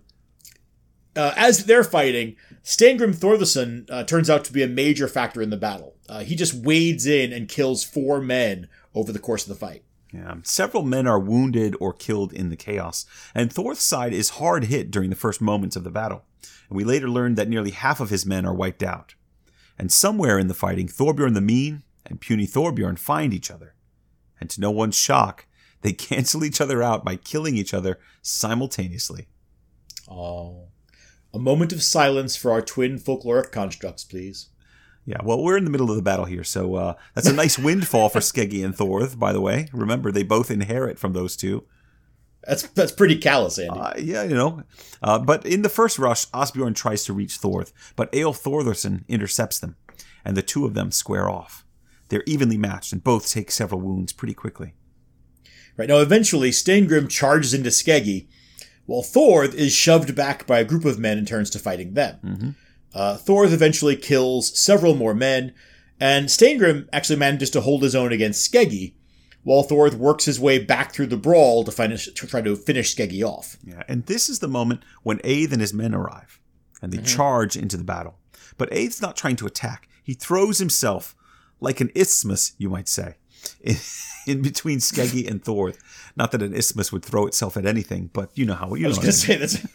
uh, as they're fighting, Steingrim Thorðarson uh, turns out to be a major factor in the battle. Uh, he just wades in and kills four men over the course of the fight. Yeah, several men are wounded or killed in the chaos, and Thor's side is hard hit during the first moments of the battle. And we later learn that nearly half of his men are wiped out. And somewhere in the fighting, Thorbjorn the Mean and puny Thorbjorn find each other. And to no one's shock, they [laughs] cancel each other out by killing each other simultaneously. Oh. A moment of silence for our twin folkloric constructs, please. Yeah, well, we're in the middle of the battle here, so uh, that's a nice windfall for [laughs] Skeggy and Thorth, by the way. Remember, they both inherit from those two. That's that's pretty callous, Andy. Uh, yeah, you know. Uh, but in the first rush, Osbjorn tries to reach Thorth, but Eil Thorðarson intercepts them, and the two of them square off. They're evenly matched, and both take several wounds pretty quickly. Right now, eventually, Steingrim charges into Skeggy, while Thorth is shoved back by a group of men and turns to fighting them. Uh, Thorth eventually kills several more men, and Steingrim actually manages to hold his own against Skeggy, while Thorth works his way back through the brawl to, finish, to try to finish Skeggy off. Yeah, and this is the moment when Aeth and his men arrive, and they charge into the battle. But Aeth's not trying to attack. He throws himself like an isthmus, you might say, in, [laughs] in between Skeggy and Thorth. Not that an isthmus would throw itself at anything, but you know how you I was going to say that's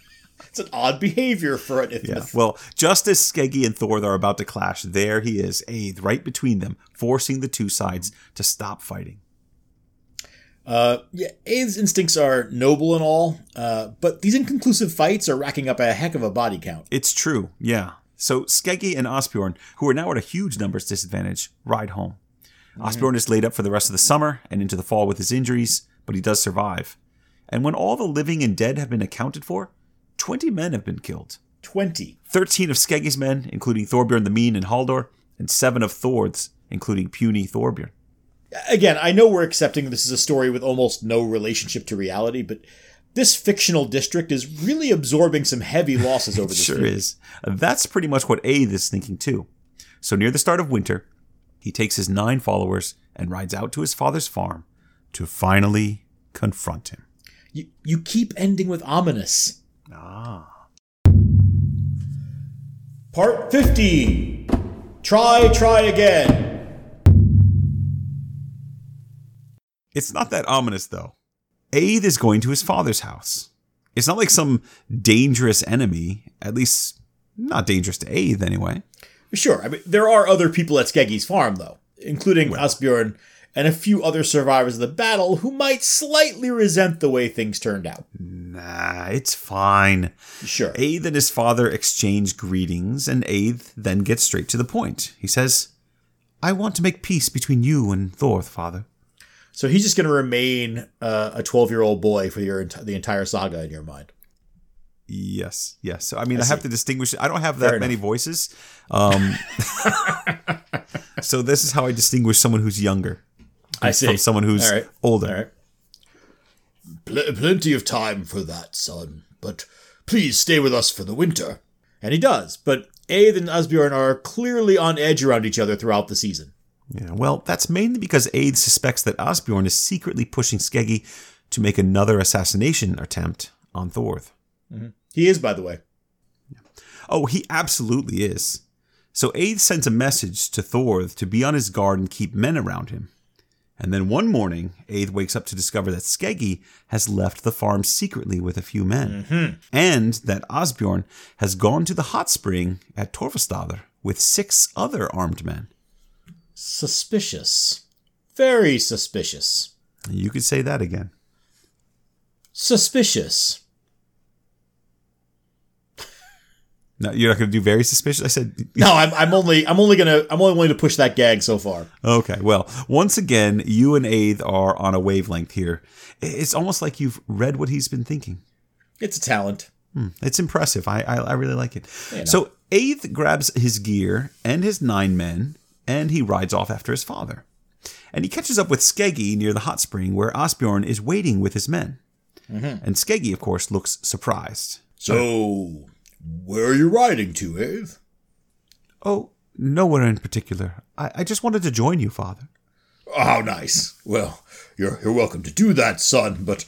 it's an odd behavior for an Yeah. Well, just as Skeggy and Thor are about to clash, there he is, Aeth, right between them, forcing the two sides to stop fighting. Uh, yeah, Aeth's instincts are noble and all, uh, but these inconclusive fights are racking up a heck of a body count. It's true, yeah. So Skeggy and Osbjorn, who are now at a huge numbers disadvantage, ride home. Osbjorn is laid up for the rest of the summer and into the fall with his injuries, but he does survive. And when all the living and dead have been accounted for, 20 men have been killed. 20. 13 of Skeggy's men, including Thorbjorn the Mean and Haldor, and 7 of Thord's, including puny Thorbjorn. Again, I know we're accepting this is a story with almost no relationship to reality, but this fictional district is really absorbing some heavy losses over [laughs] this sure feud. is. That's pretty much what Aeth is thinking too. So near the start of winter, he takes his nine followers and rides out to his father's farm to finally confront him. You, you keep ending with ominous. Ah. Part 50. Try, try again. It's not that ominous though. Aeth is going to his father's house. It's not like some dangerous enemy, at least not dangerous to Aeth anyway. Sure, I mean, there are other people at Skeggy's farm, though, including Asbjorn and a few other survivors of the battle who might slightly resent the way things turned out. Nah, it's fine. Sure. Aeth and his father exchange greetings, and Aeth then gets straight to the point. He says, I want to make peace between you and Thorth, father. So he's just going to remain uh, a 12 year old boy for your the entire saga in your mind. Yes, yes. So, I mean, I, see. have to distinguish. I don't have that Fair many voices. Um, [laughs] so, this is how I distinguish someone who's younger I see. from someone who's right. older. Right. Pl- plenty of time for that, son. But please stay with us for the winter. And he does. But Aeth and Asbjorn are clearly on edge around each other throughout the season. Yeah, well, that's mainly because Aeth suspects that Asbjorn is secretly pushing Skeggi to make another assassination attempt on Thorth. Mm-hmm. He is, by the way. Oh, he absolutely is. So Aeth sends a message to Thorth to be on his guard and keep men around him. And then one morning, Aeth wakes up to discover that Skeggi has left the farm secretly with a few men, mm-hmm. and that Asbjorn has gone to the hot spring at Torfastadr with six other armed men. Suspicious. Very suspicious. You could say that again. Suspicious. No, you're not going to do very suspicious. I said [laughs] No, I'm, I'm only I'm only gonna I'm only willing to push that gag so far. Okay, well, once again, you and Aeth are on a wavelength here. It's almost like you've read what he's been thinking. It's a talent. Hmm, it's impressive. I I, I really like it. You know. So Aeth grabs his gear and his nine men, and he rides off after his father. And he catches up with Skeggi near the hot spring where Asbjorn is waiting with his men. Mm-hmm. And Skeggi, of course, looks surprised. So, where are you riding to, Ave? Oh, nowhere in particular. I, I just wanted to join you, father. Oh, how nice. Well, you're you're welcome to do that, son. But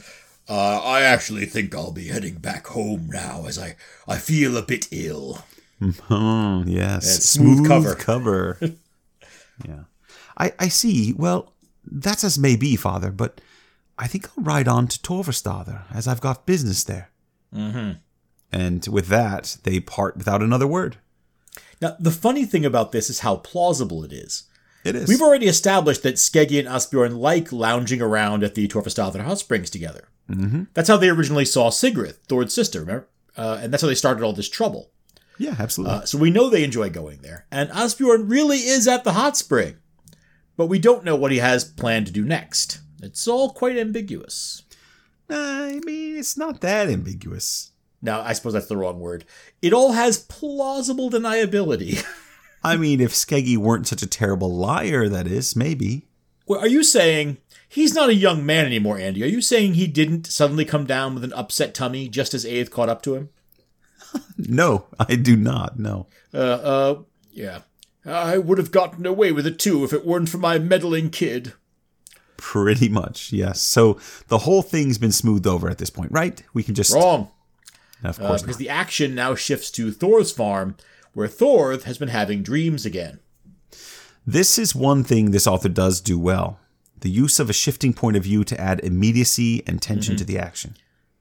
uh, I actually think I'll be heading back home now, as I I feel a bit ill. [laughs] Oh, yes. It's smooth cover. cover. [laughs] yeah. I, I see. Well, that's as may be, father, but I think I'll ride on to Torfastadr, as I've got business there. Mm-hmm. And with that, they part without another word. Now, the funny thing about this is how plausible it is. It is. We've already established that Skeggi and Asbjorn like lounging around at the Torfastadr hot springs together. Mm-hmm. That's how they originally saw Sigrid, Thord's sister, remember? Uh, and that's how they started all this trouble. yeah, absolutely. Uh, so we know they enjoy going there. And Asbjorn really is at the hot spring. But we don't know what he has planned to do next. It's all quite ambiguous. I mean, it's not that ambiguous. Now, I suppose that's the wrong word. It all has plausible deniability. [laughs] I mean, if Skeggi weren't such a terrible liar, that is, maybe. well, are you saying he's not a young man anymore, Andy? Are you saying he didn't suddenly come down with an upset tummy just as Aeth caught up to him? [laughs] No, I do not. No. Uh, uh, yeah. I would have gotten away with it too if it weren't for my meddling kid. Pretty much, yes. So the whole thing's been smoothed over at this point, right? We can just. Wrong. Of Uh, course. because the action now shifts to Thor's farm, where Thor has been having dreams again. This is one thing this author does do well the use of a shifting point of view to add immediacy and tension to the action.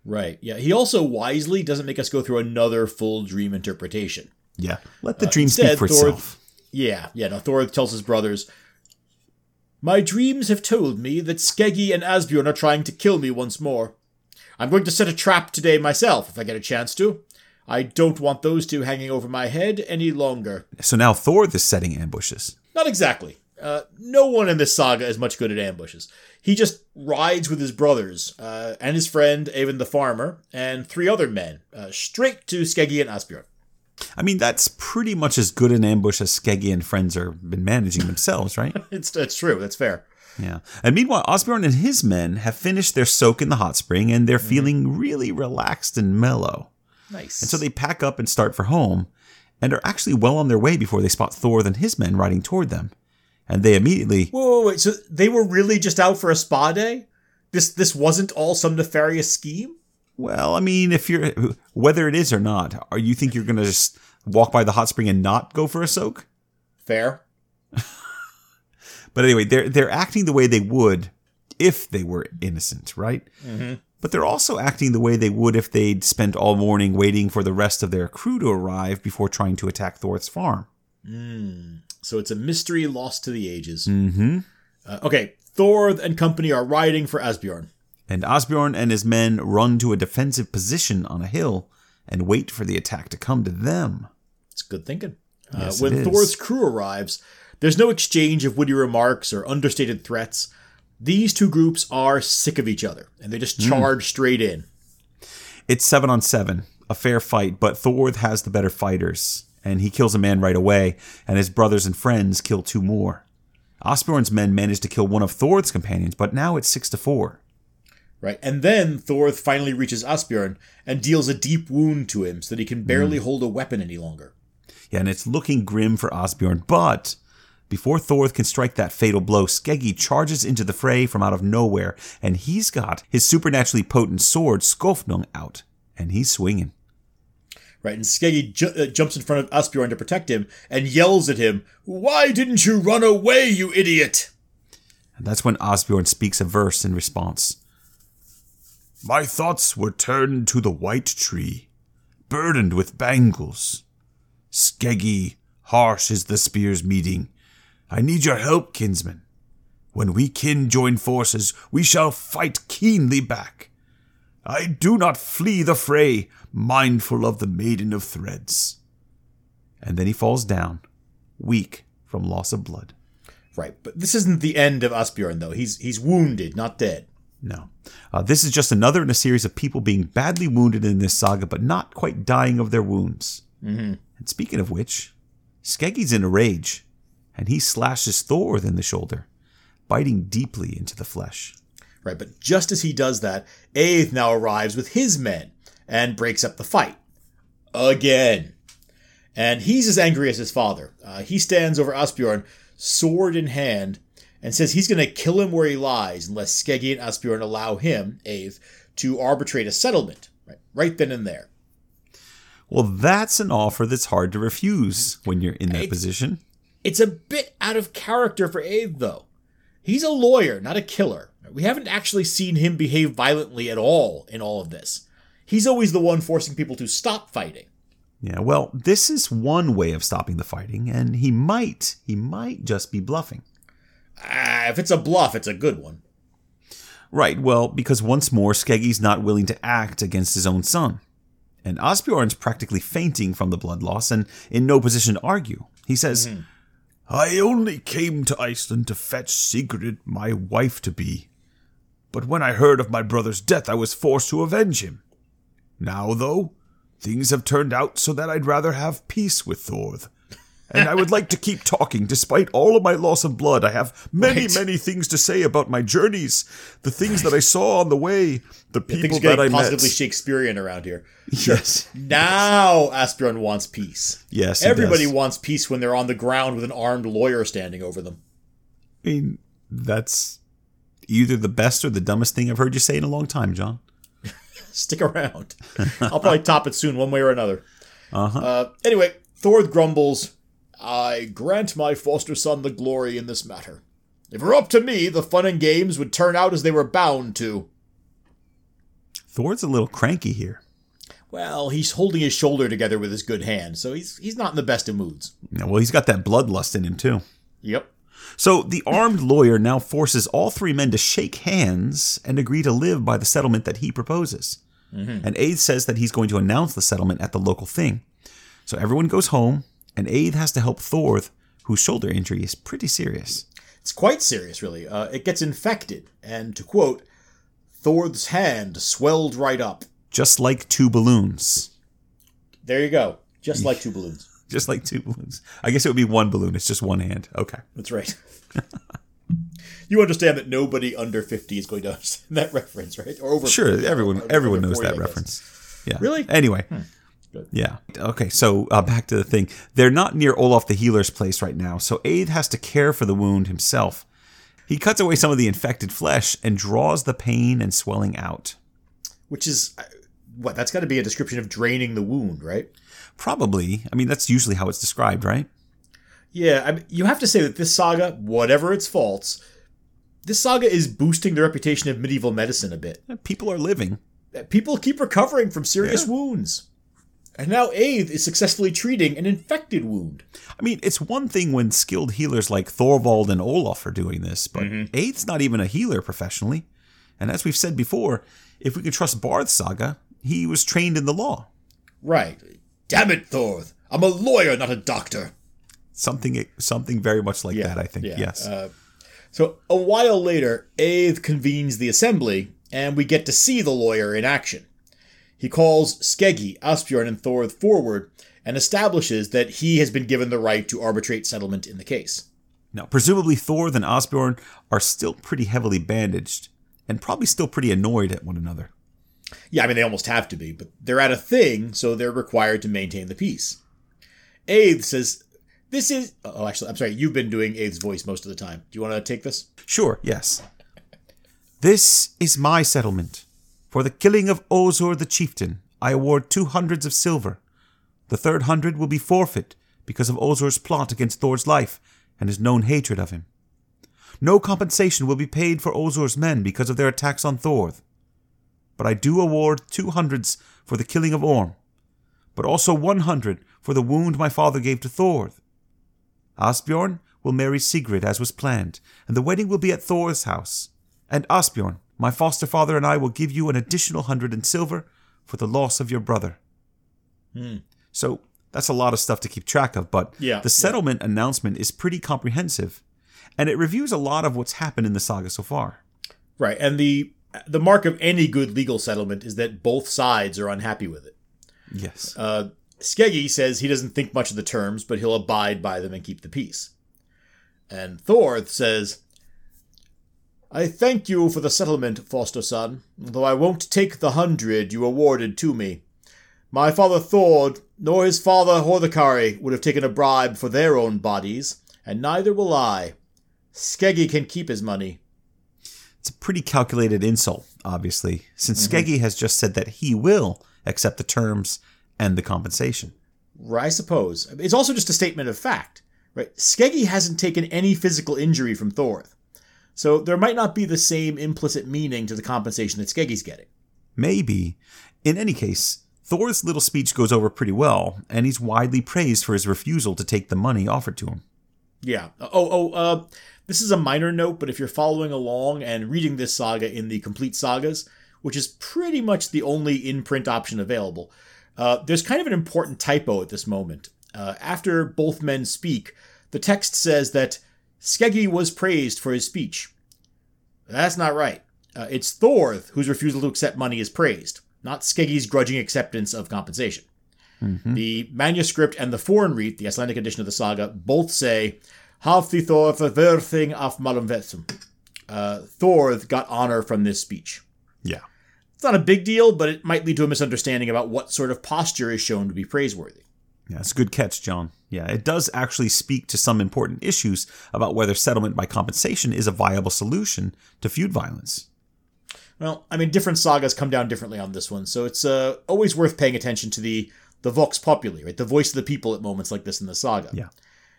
Right. Yeah. He also wisely doesn't make us go through another full dream interpretation. Yeah. Let the dream speak instead, for Thor- itself. Yeah. Yeah. No. Thor tells his brothers, "My dreams have told me that Skeggi and Asbjorn are trying to kill me once more. I'm going to set a trap today myself if I get a chance to. I don't want those two hanging over my head any longer." So now Thor is setting ambushes. Not exactly. Uh, no one in this saga is much good at ambushes. He just rides with his brothers uh, and his friend Avon the farmer and three other men uh, straight to Skeggi and Asbjorn. I mean, that's pretty much as good an ambush as Skeggi and friends are been managing themselves, right? [laughs] It's it's true. That's fair. Yeah. And meanwhile, Osbjorn and his men have finished their soak in the hot spring and they're Mm-hmm. feeling really relaxed and mellow. Nice. And so they pack up and start for home and are actually well on their way before they spot Thor and his men riding toward them. And they immediately whoa, wait, wait. So they were really just out for a spa day? This this wasn't all some nefarious scheme? Well, I mean, if you're whether it is or not, are you think you're gonna just walk by the hot spring and not go for a soak? Fair. [laughs] But anyway, they're they're acting the way they would if they were innocent, right? Mm-hmm. But they're also acting the way they would if they'd spent all morning waiting for the rest of their crew to arrive before trying to attack Thor's farm. So it's a mystery lost to the ages. Mm-hmm. Uh, okay, Thor and company are riding for Asbjorn. And Asbjorn and his men run to a defensive position on a hill and wait for the attack to come to them. It's good thinking. Yes, uh, when it is. Thor's crew arrives, there's no exchange of witty remarks or understated threats. These two groups are sick of each other, and they just hmm. charge straight in. It's seven on seven, a fair fight, but Thor has the better fighters, and he kills a man right away, and his brothers and friends kill two more. Osbjorn's men manage to kill one of Thor's companions, but now it's six to four. Right, and then Thor finally reaches Asbjorn and deals a deep wound to him so that he can barely hmm. hold a weapon any longer. Yeah, and it's looking grim for Osbjorn, but Before Thorth can strike that fatal blow, Skeggi charges into the fray from out of nowhere, and he's got his supernaturally potent sword, Skofnung, out, and he's swinging. Right, and Skeggi ju- uh, jumps in front of Asbjorn to protect him and yells at him, Why didn't you run away, you idiot? And that's when Asbjorn speaks a verse in response. My thoughts were turned to the white tree, burdened with bangles. Skeggi, harsh is the spear's meeting. I need your help, kinsman. When we kin join forces, we shall fight keenly back. I do not flee the fray, mindful of the Maiden of Threads. And then he falls down, weak from loss of blood. Right, but this isn't the end of Asbjorn, though. He's he's wounded, not dead. No. Uh, this is just another in a series of people being badly wounded in this saga, but not quite dying of their wounds. Mm-hmm. And speaking of which, Skeggi's in a rage, and he slashes Thor in the shoulder, biting deeply into the flesh. Right, but just as he does that, Aeth now arrives with his men and breaks up the fight. Again. And he's as angry as his father. Uh, he stands over Asbjorn, sword in hand, and says he's going to kill him where he lies unless Skeggi and Asbjorn allow him, Aeth, to arbitrate a settlement. Right, right then and there. Well, that's an offer that's hard to refuse when you're in that position. It's a bit out of character for Eith, though. He's a lawyer, not a killer. We haven't actually seen him behave violently at all in all of this. He's always the one forcing people to stop fighting. Yeah, well, this is one way of stopping the fighting, and he might, he might just be bluffing. Ah, if it's a bluff, it's a good one. Right, well, because once more, Skeggi's not willing to act against his own son. And Asbjorn's practically fainting from the blood loss and in no position to argue. He says, I only came to Iceland to fetch Sigrid, my wife to be. But when I heard of my brother's death, I was forced to avenge him. Now, though, things have turned out so that I'd rather have peace with Thorð. And I would like to keep talking despite all of my loss of blood. I have many, Right. many things to say about my journeys, the things that I saw on the way, the people Things that I met. positively Shakespearean around here. Yes. Now Asbjorn wants peace. Yes. Everybody wants peace when they're on the ground with an armed lawyer standing over them. I mean, that's either the best or the dumbest thing I've heard you say in a long time, John. [laughs] Stick around. I'll probably top it soon, one way or another. [laughs] Uh-huh. Uh, anyway, Thord grumbles, I grant my foster son the glory in this matter. If it were up to me, the fun and games would turn out as they were bound to. Thor's a little cranky here. Well, he's holding his shoulder together with his good hand, so he's he's not in the best of moods. Yeah, well, he's got that bloodlust in him, too. Yep. So the armed lawyer now forces all three men to shake hands and agree to live by the settlement that he proposes. Mm-hmm. And Aeth says that he's going to announce the settlement at the local thing. So everyone goes home, and Aeth has to help Thorth, whose shoulder injury is pretty serious. It's quite serious, really. Uh, it gets infected, and to quote, Thor's hand swelled right up. Just like two balloons. There you go. Just like [laughs] two balloons. Just like two balloons. I guess it would be one balloon. It's just one hand. Okay. That's right. [laughs] you understand that nobody under 50 is going to [laughs] understand that reference, right? Or over Sure, everyone over everyone knows 40, that reference. Yeah. Really? Hmm. Yeah. Okay. So uh, back to the thing. They're not near Olaf the healer's place right now, so Aeth has to care for the wound himself. He cuts away some of the infected flesh and draws the pain and swelling out. Which is, uh, what, that's got to be a description of draining the wound, right? Probably. I mean, that's usually how it's described, right? Yeah, I mean, you have to say that this saga, whatever its faults, this saga is boosting the reputation of medieval medicine a bit. People are living. People keep recovering from serious Yeah. wounds. And now Aeth is successfully treating an infected wound. I mean, it's one thing when skilled healers like Thorvald and Olaf are doing this, but Aeth's not even a healer professionally. And as we've said before, if we could trust Barth saga, he was trained in the law. Right. Damn it, Thorth. I'm a lawyer, not a doctor. Something something very much like Yeah, that, I think. yeah. Yes. Uh, So a while later, Aith convenes the assembly, and we get to see the lawyer in action. He calls Skeggi, Asbjorn, and Thorth forward and establishes that he has been given the right to arbitrate settlement in the case. Now, presumably Thor and Asbjorn are still pretty heavily bandaged and probably still pretty annoyed at one another. Yeah, I mean, they almost have to be, but they're at a thing, so they're required to maintain the peace. Aith says This is. Oh, actually, I'm sorry. You've been doing Abe's voice most of the time. Do you want to take this? Sure, yes. This is my settlement. For the killing of Ozor the chieftain, I award two hundreds of silver. The third hundred will be forfeit because of Ozor's plot against Thor's life and his known hatred of him. No compensation will be paid for Ozor's men because of their attacks on Thor. But I do award two hundreds for the killing of Orm, but also one hundred for the wound my father gave to Thor. Asbjorn will marry Sigrid as was planned, and the wedding will be at Thor's house. And Asbjorn, my foster father, and I will give you an additional hundred in silver for the loss of your brother. So that's a lot of stuff to keep track of, but Yeah, the settlement announcement is pretty comprehensive, and it reviews a lot of what's happened in the saga so far. Right, and the the mark of any good legal settlement is that both sides are unhappy with it. Yes. Uh, Skeggy says he doesn't think much of the terms, but he'll abide by them and keep the peace. And Thorth says, I thank you for the settlement, foster son, though I won't take the hundred you awarded to me. My father Thord, nor his father Horthakari would have taken a bribe for their own bodies, and neither will I. Skeggy can keep his money. It's a pretty calculated insult, obviously, since mm-hmm. Skeggy has just said that he will accept the terms and the compensation. I suppose. It's also just a statement of fact, right? Skeggy hasn't taken any physical injury from Thorth. So there might not be the same implicit meaning to the compensation that Skeggy's getting. Maybe. In any case, Thor's little speech goes over pretty well, and he's widely praised for his refusal to take the money offered to him. Yeah. Oh, oh, uh, this is a minor note, but if you're following along and reading this saga in the complete sagas, which is pretty much the only in print option available, uh, there's kind of an important typo at this moment. Uh, after both men speak, the text says that Skeggy was praised for his speech. That's not right. Uh, it's Thorth whose refusal to accept money is praised, not Skeggy's grudging acceptance of compensation. The manuscript and the Fornrit, the Icelandic edition of the saga, both say, Hafði Thor ververthing af malumvetsum. Uh, Thor got honor from this speech. Yeah. It's not a big deal, but it might lead to a misunderstanding about what sort of posture is shown to be praiseworthy. Yeah, it's a good catch, John. Yeah, it does actually speak to some important issues about whether settlement by compensation is a viable solution to feud violence. Well, I mean, different sagas come down differently on this one, so it's uh, always worth paying attention to the the vox populi, right? The voice of the people at moments like this in the saga. Yeah.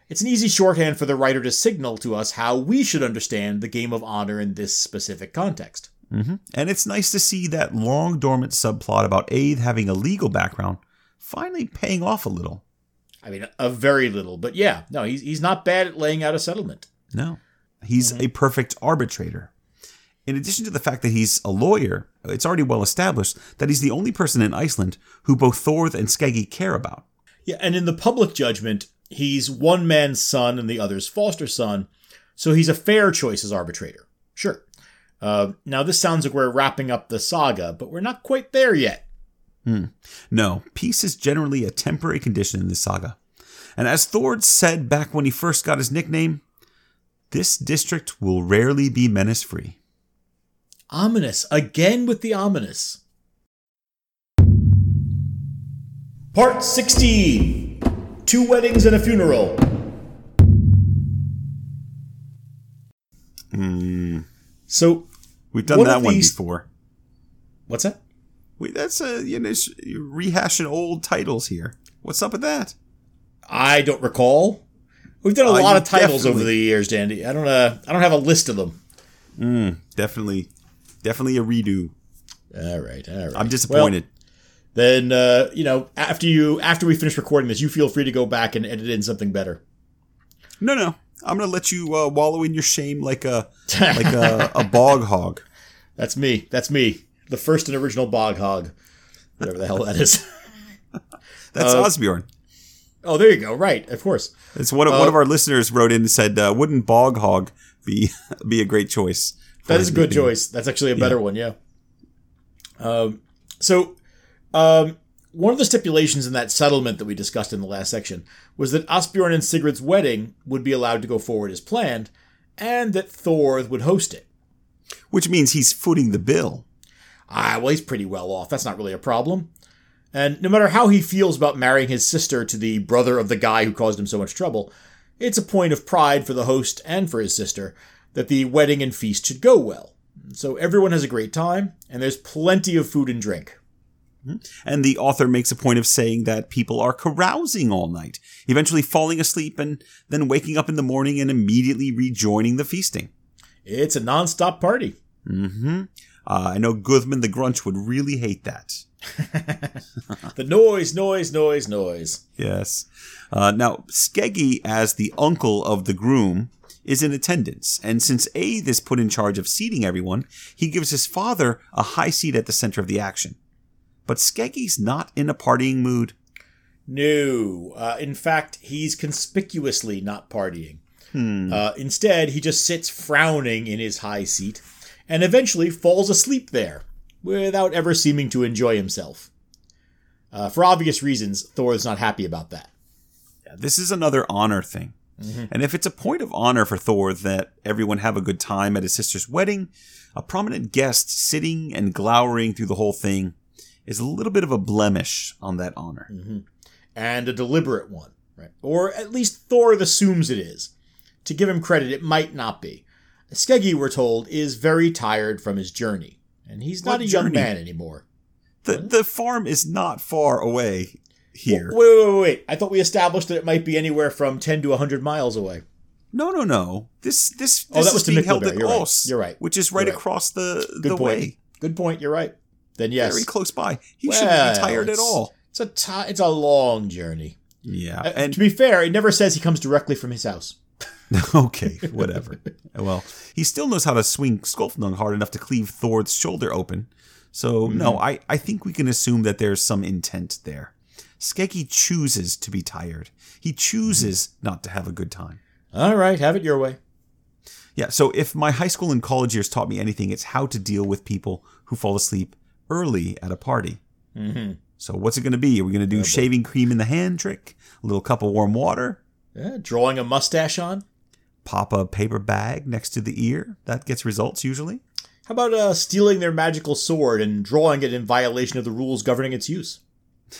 It's an easy shorthand for the writer to signal to us how we should understand the game of honor in this specific context. hmm And it's nice to see that long dormant subplot about Aeth having a legal background finally paying off a little. I mean, a very little, but yeah, no, he's he's not bad at laying out a settlement. No, he's a perfect arbitrator. In addition to the fact that he's a lawyer, it's already well established that he's the only person in Iceland who both Thorth and Skeggy care about. Yeah, and in the public judgment, he's one man's son and the other's foster son, so he's a fair choice as arbitrator. Sure. Uh, now, this sounds like we're wrapping up the saga, but we're not quite there yet. Hmm. No, peace is generally a temporary condition in this saga. And as Thord said back when he first got his nickname, this district will rarely be menace free. Ominous. Again with the ominous. Part 16 Two Weddings and a Funeral. Hmm. So, We've done that one these- before. what's that? We, that's a you know rehashing old titles here. What's up with that? I don't recall. We've done a Uh, lot of titles over the years, Dandy. I don't. Uh, I don't have a list of them. Definitely, definitely a redo. All right. All right. I'm disappointed. Well, then uh, you know, after you after we finish recording this, you feel free to go back and edit in something better. no, no, I'm gonna let you uh, wallow in your shame like a [laughs] like a, a bog hog. That's me. That's me. The first and original bog hog. Whatever the hell that is. [laughs] That's Uh, Osbjorn. oh, there you go. Right. Of course. It's one of one of our listeners wrote in and said, uh, "Wouldn't bog hog be [laughs] be a great choice?" That is a good choice. That's actually a better one, yeah. Um, so, um, one of the stipulations in that settlement that we discussed in the last section was that Asbjorn and Sigrid's wedding would be allowed to go forward as planned, and that Thor would host it. Which means he's footing the bill. Ah, well, he's pretty well off. That's not really a problem. And no matter how he feels about marrying his sister to the brother of the guy who caused him so much trouble, it's a point of pride for the host and for his sister that the wedding and feast should go well. So everyone has a great time, and there's plenty of food and drink. And the author makes a point of saying that people are carousing all night, eventually falling asleep and then waking up in the morning and immediately rejoining the feasting. It's a non-stop party. Uh, I know Guthman the Grunch would really hate that. [laughs] The noise, noise, noise, noise. Yes. Uh, now, Skeggy, as the uncle of the groom, is in attendance, and since Aeth is put in charge of seating everyone, he gives his father a high seat at the center of the action. But Skeggy's not in a partying mood. No. Uh, in fact, he's conspicuously not partying. Uh, instead, he just sits frowning in his high seat and eventually falls asleep there without ever seeming to enjoy himself. Uh, for obvious reasons, Thor is not happy about that. This is another honor thing. And if it's a point of honor for Thor that everyone have a good time at his sister's wedding, a prominent guest sitting and glowering through the whole thing is a little bit of a blemish on that honor. and a deliberate one, right? Or at least Thor assumes it is. To give him credit, it might not be. Skeggy, we're told, is very tired from his journey, and he's not What a young journey? man anymore. The the farm is not far away here. Wait, wait, wait, wait! I thought we established that it might be anywhere from ten to hundred miles away. No, no, no. This this Oh, this was is to being held at You're right. You're right. which is right right. across the Good the point. way, Good point. You're right. Then yes, very close by. He Well, shouldn't be tired at all. It's a ti- it's a long journey. Yeah, Uh, and to be fair, it never says he comes directly from his house. [laughs] okay, whatever. well, he still knows how to swing Skofnung hard enough to cleave Thor's shoulder open. So no, Mm-hmm. I I think we can assume that there's some intent there. Skeggy chooses to be tired. He chooses Mm-hmm. not to have a good time. All right, have it your way. Yeah, so if my high school and college years taught me anything, it's how to deal with people who fall asleep early at a party. Mm-hmm. So what's it going to be? Are we going to do shaving cream in the hand trick? A little cup of warm water? Yeah, drawing a mustache on. Pop a paper bag next to the ear? That gets results usually. How about uh, stealing their magical sword and drawing it in violation of the rules governing its use? [laughs]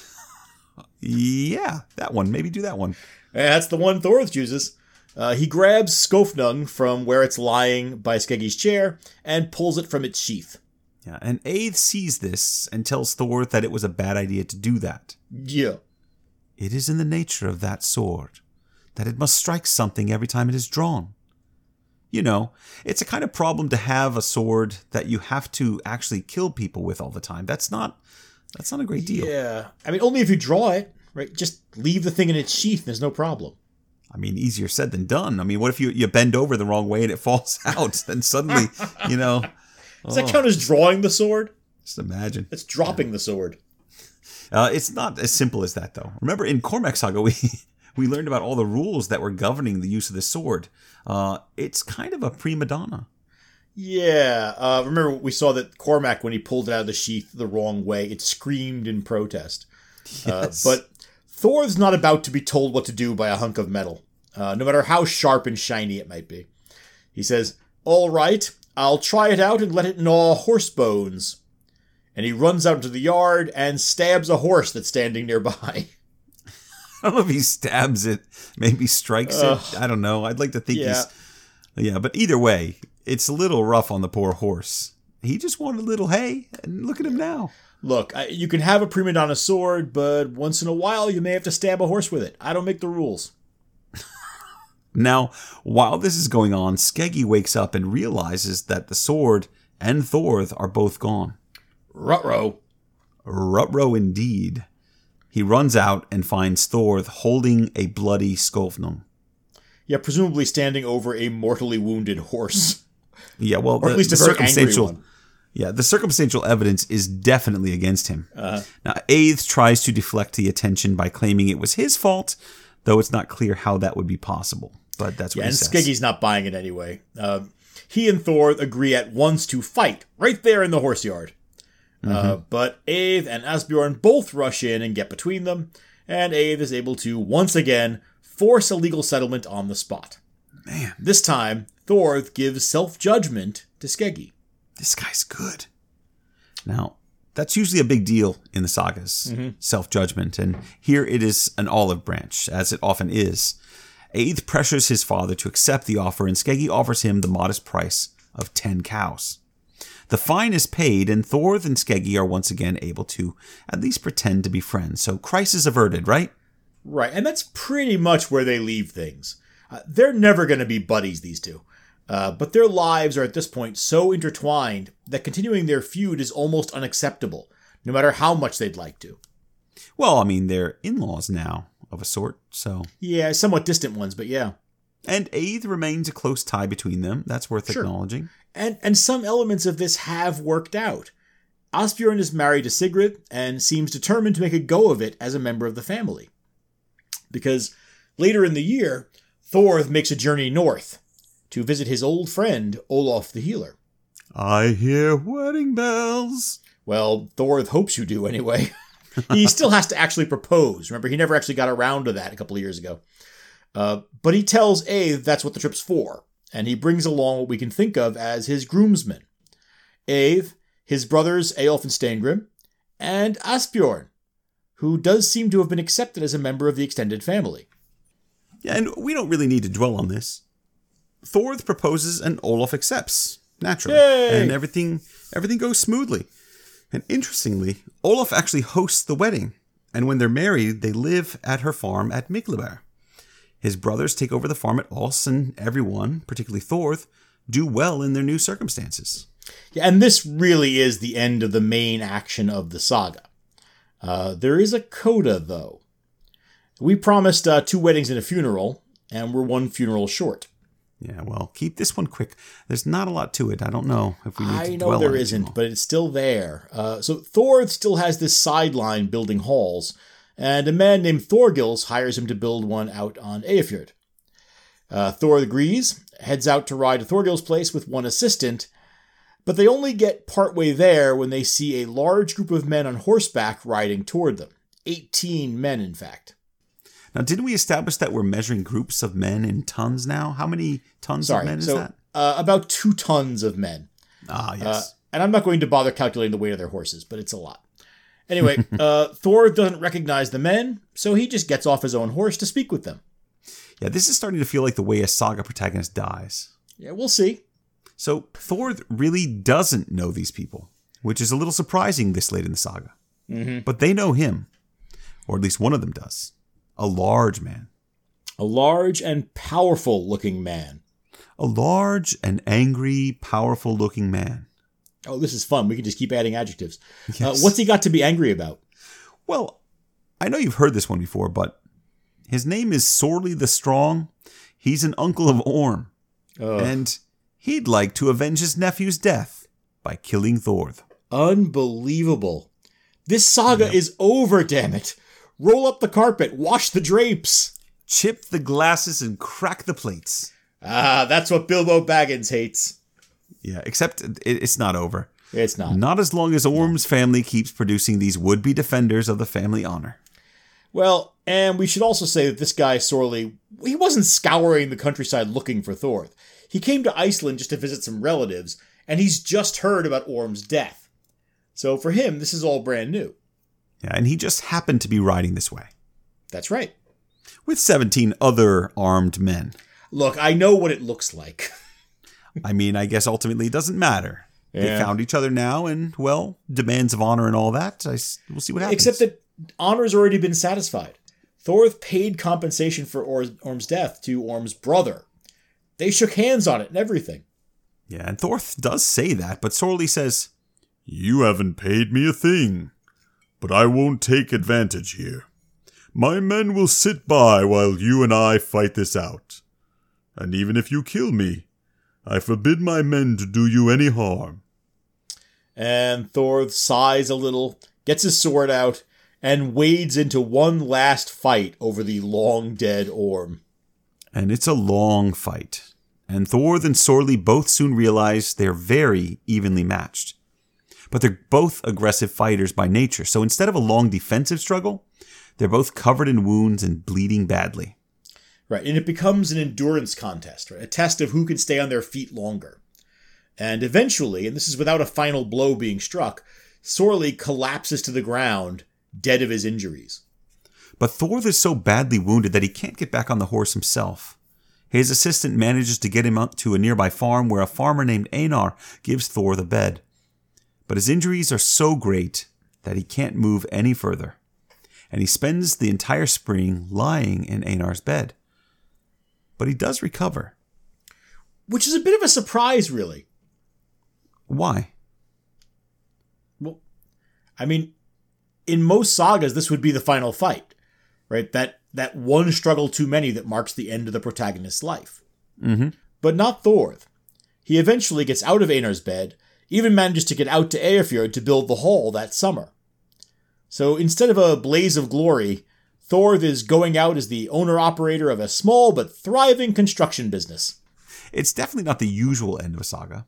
Yeah, that one. Maybe do that one. And that's the one Thorth chooses. Uh, he grabs Skofnung from where it's lying by Skeggy's chair and pulls it from its sheath. Yeah, and Aeth sees this and tells Thor that it was a bad idea to do that. Yeah. It is in the nature of that sword that it must strike something every time it is drawn. You know, it's a kind of problem to have a sword that you have to actually kill people with all the time. That's not that's not a great deal. Yeah. I mean, only if you draw it, right? Just leave the thing in its sheath, there's no problem. I mean, easier said than done. I mean, what if you, you bend over the wrong way and it [laughs] falls out? then suddenly, you know, [laughs] Does that count as drawing the sword? just imagine. It's dropping the sword. Uh, it's not as simple as that, though. Remember, in Cormac Saga, we we learned about all the rules that were governing the use of the sword. Uh, it's kind of a prima donna. Yeah. Uh, remember, we saw that Cormac, when he pulled it out of the sheath the wrong way, it screamed in protest. Yes. Uh, but Thor's not about to be told what to do by a hunk of metal, uh, no matter how sharp and shiny it might be. He says, All right, I'll try it out and let it gnaw horse bones. And he runs out into the yard and stabs a horse that's standing nearby. [laughs] I don't know if he stabs it, maybe strikes Ugh. it. I don't know. I'd like to think Yeah. he's. Yeah, but either way, it's a little rough on the poor horse. He just wanted a little hay, and look at him now. Look, I, you can have a prima donna sword, but once in a while you may have to stab a horse with it. I don't make the rules. [laughs] Now, while this is going on, Skeggy wakes up and realizes that the sword and Thorth are both gone. Rutro. Rutro indeed. He runs out and finds Thorth holding a bloody Skofnung. Yeah, presumably standing over a mortally wounded horse. [laughs] Yeah, well, Or the, at least a circumstantial. Yeah, the circumstantial evidence is definitely against him. Uh-huh. Now, Aeth tries to deflect the attention by claiming it was his fault, though it's not clear how that would be possible. But that's what Yeah, he and says. Skeggy's not buying it anyway. Uh, he and Thor agree at once to fight right there in the horse yard. Uh, but Aeth and Asbjorn both rush in and get between them, and Aeth is able to once again force a legal settlement on the spot. Man, This time, Thor gives self judgment to Skeggy. this guy's good. Now, That's usually a big deal in the sagas, self judgment, and here it is an olive branch, as it often is. Aeth pressures his father to accept the offer, and Skeggi offers him the modest price of 10 cows. The fine is paid, and Thorth and Skeggi are once again able to at least pretend to be friends. So crisis averted, right? Right, and that's pretty much where they leave things. Uh, they're never going to be buddies, these two. Uh, but their lives are at this point so intertwined that continuing their feud is almost unacceptable, no matter how much they'd like to. Well, I mean, they're in laws now, of a sort, so. Yeah, somewhat distant ones, but yeah. And Aeth remains a close tie between them. That's worth Sure. acknowledging. And and some elements of this have worked out. Asbjorn is married to Sigrid and seems determined to make a go of it as a member of the family. Because later in the year, Thorth makes a journey north to visit his old friend Olaf the Healer. I hear wedding bells. Well, Thorth hopes you do anyway. [laughs] he still has to actually propose. Remember, he never actually got around to that a couple of years ago. Uh, but he tells Aeth that's what the trip's for, and he brings along what we can think of as his groomsmen. Aeth, his brothers Aelf and Steingrim, and Asbjorn, who does seem to have been accepted as a member of the extended family. Yeah, and we don't really need to dwell on this. Thorth proposes and Olaf accepts, naturally. Yay! And everything everything goes smoothly. And interestingly, Olaf actually hosts the wedding. And when they're married, they live at her farm at Miklabær. His brothers take over the farm at Oss, and everyone, particularly Thorth, do well in their new circumstances. Yeah, and this really is the end of the main action of the saga. Uh, there is a coda, though. We promised uh, two weddings and a funeral, and we're one funeral short. Yeah, well, keep this one quick. There's not a lot to it. I don't know if we need to I know dwell there on it too isn't, but it's still there. Uh, so Thorth still has this sideline building halls, and a man named Thorgils hires him to build one out on Eyjafjord. Uh, Thor agrees, heads out to ride to Thorgils' place with one assistant, but they only get partway there when they see a large group of men on horseback riding toward them. 18 men, in fact. Now, didn't we establish that we're measuring groups of men in tons now? How many tons of men is so that? uh, about two tons of men. Ah, Uh, yes. and I'm not going to bother calculating the weight of their horses, but it's a lot. Anyway, uh, Thor doesn't recognize the men, so he just gets off his own horse to speak with them. yeah, this is starting to feel like the way a saga protagonist dies. Yeah, we'll see. So Thor really doesn't know these people, which is a little surprising this late in the saga. Mm-hmm. But they know him, or at least one of them does. A large man. A large and powerful looking man. A large and angry, powerful looking man. Oh, this is fun. We can just keep adding adjectives. Uh, what's he got to be angry about? Well, I know you've heard this one before, but his name is Sorley the Strong. He's an uncle of Orm, and he'd like to avenge his nephew's death by killing Thorth. Unbelievable. This saga is over, damn it. Roll up the carpet, wash the drapes. Chip the glasses and crack the plates. Ah, that's what Bilbo Baggins hates. Yeah, except it, it's not over. It's not. Not as long as Orm's family keeps producing these would be defenders of the family honor. Well, and we should also say that this guy Sorley, he wasn't scouring the countryside looking for Thorth. He came to Iceland just to visit some relatives, and he's just heard about Orm's death. So for him, this is all brand new. Yeah, and he just happened to be riding this way That's right. with 17 other armed men. Look, I know what it looks like. [laughs] I mean, I guess ultimately it doesn't matter. They found each other now, and well, demands of honor and all that. I we'll see what happens. Except that honor has already been satisfied. Thorth paid compensation for Or- Orm's death to Orm's brother. They shook hands on it and everything. yeah, and Thorth does say that, but Sorley says, You haven't paid me a thing, but I won't take advantage here. My men will sit by while you and I fight this out. And even if you kill me, I forbid my men to do you any harm. And Thor sighs a little, gets his sword out, and wades into one last fight over the long dead Orm. and it's a long fight. And Thorth and Sorley both soon realize they're very evenly matched. But they're both aggressive fighters by nature, so instead of a long defensive struggle, they're both covered in wounds and bleeding badly. Right, and it becomes an endurance contest, right? A test of who can stay on their feet longer. And eventually, and this is without a final blow being struck, Sorley collapses to the ground, dead of his injuries. But Thor is so badly wounded that he can't get back on the horse himself. His assistant manages to get him up to a nearby farm where a farmer named Einar gives Thor the bed. But his injuries are so great that he can't move any further, and he spends the entire spring lying in Einar's bed. But he does recover. Which is a bit of a surprise, really. Why? Well, I mean, in most sagas, this would be the final fight, right? That that one struggle too many that marks the end of the protagonist's life. Mm-hmm. But not Thorð. He eventually gets out of Einar's bed, even manages to get out to Eyjafjord to build the hall that summer. So instead of a blaze of glory, Thorð is going out as the owner operator of a small but thriving construction business. It's definitely not the usual end of a saga.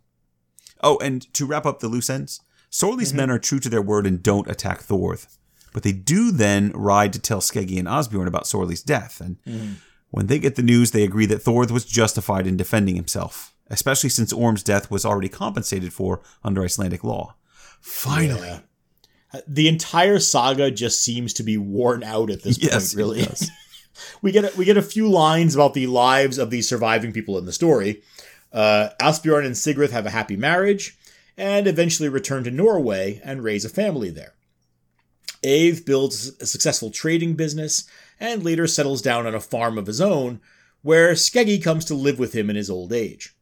Oh, and to wrap up the loose ends, Sorley's mm-hmm. men are true to their word and don't attack Thorð. But they do then ride to tell Skeggi and Osbjorn about Sorley's death, and mm-hmm. when they get the news, they agree that Thorð was justified in defending himself, especially since Orm's death was already compensated for under Icelandic law. Finally. Yeah. The entire saga just seems to be worn out at this Yes, point, really. [laughs] we get a, we get a few lines about the lives of the surviving people in the story. Uh, Asbjorn and Sigrid have a happy marriage, and eventually return to Norway and raise a family there. Ave builds a successful trading business and later settles down on a farm of his own, where Skeggi comes to live with him in his old age.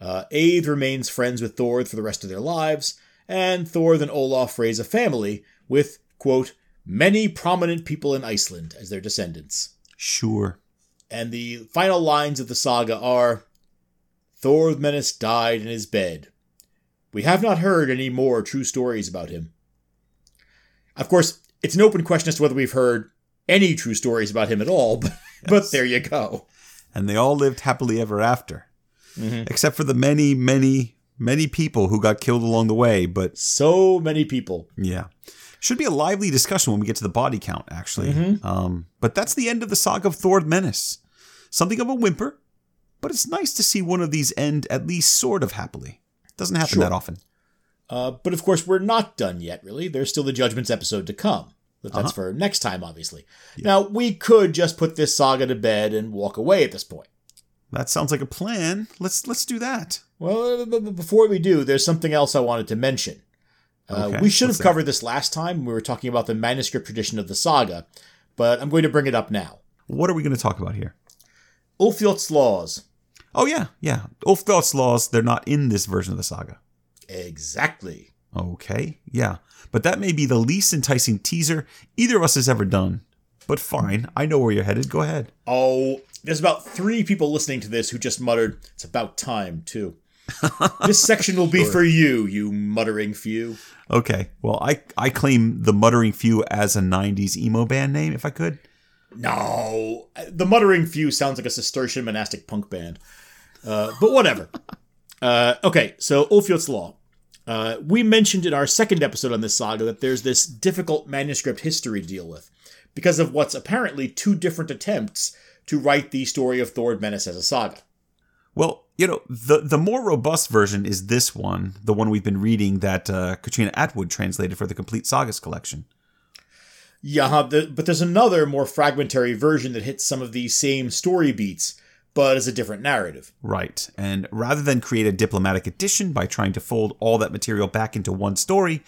Uh, remains friends with Thorð for the rest of their lives, and Thorð and Olaf raise a family with, quote, many prominent people in Iceland as their descendants. Sure. And the final lines of the saga are Thor Thorð Menace died in his bed. We have not heard any more true stories about him. Of course, it's an open question as to whether we've heard any true stories about him at all, but, but there you go. And they all lived happily ever after. Mm-hmm. Except for the many, many, many people who got killed along the way, but So many people. Yeah. Should be a lively discussion when we get to the body count, actually. Um, but that's the end of the saga of Thord Menace. Something of a whimper, but it's nice to see one of these end at least sort of happily. It Doesn't happen Sure. that often. Uh, but of course, we're not done yet, really. There's still the Judgments episode to come. But that's for next time, obviously. Now, we could just put this saga to bed and walk away at this point. That sounds like a plan. Let's let's do that. Well, b- before we do, there's something else I wanted to mention. Uh, Okay, we should have what's that? covered this last time we were talking about the manuscript tradition of the saga, but I'm going to bring it up now. What are we going to talk about here? Ulfljot's laws. Oh yeah, yeah. Ulfljot's laws, they're not in this version of the saga. Exactly. Okay, yeah. But that may be the least enticing teaser either of us has ever done. But fine, I know where you're headed. Go ahead. Oh, there's about three people listening to this who just muttered, it's about time, too. [laughs] this section will be for you, you muttering few. Okay. Well, I I claim the Muttering Few as a '90s emo band name, if I could. No, the Muttering Few sounds like a Cistercian monastic punk band. Uh, but whatever. [laughs] uh, okay, so Ulfljot's Law. Uh, we mentioned in our second episode on this saga that there's this difficult manuscript history to deal with because of what's apparently two different attempts to write the story of Thord Menace as a saga. Well, you know, the the more robust version is this one, the one we've been reading that uh, Katrina Attwood translated for the Complete Sagas collection. Yeah, but there's another more fragmentary version that hits some of these same story beats, but is a different narrative. Right. And rather than create a diplomatic edition by trying to fold all that material back into one story,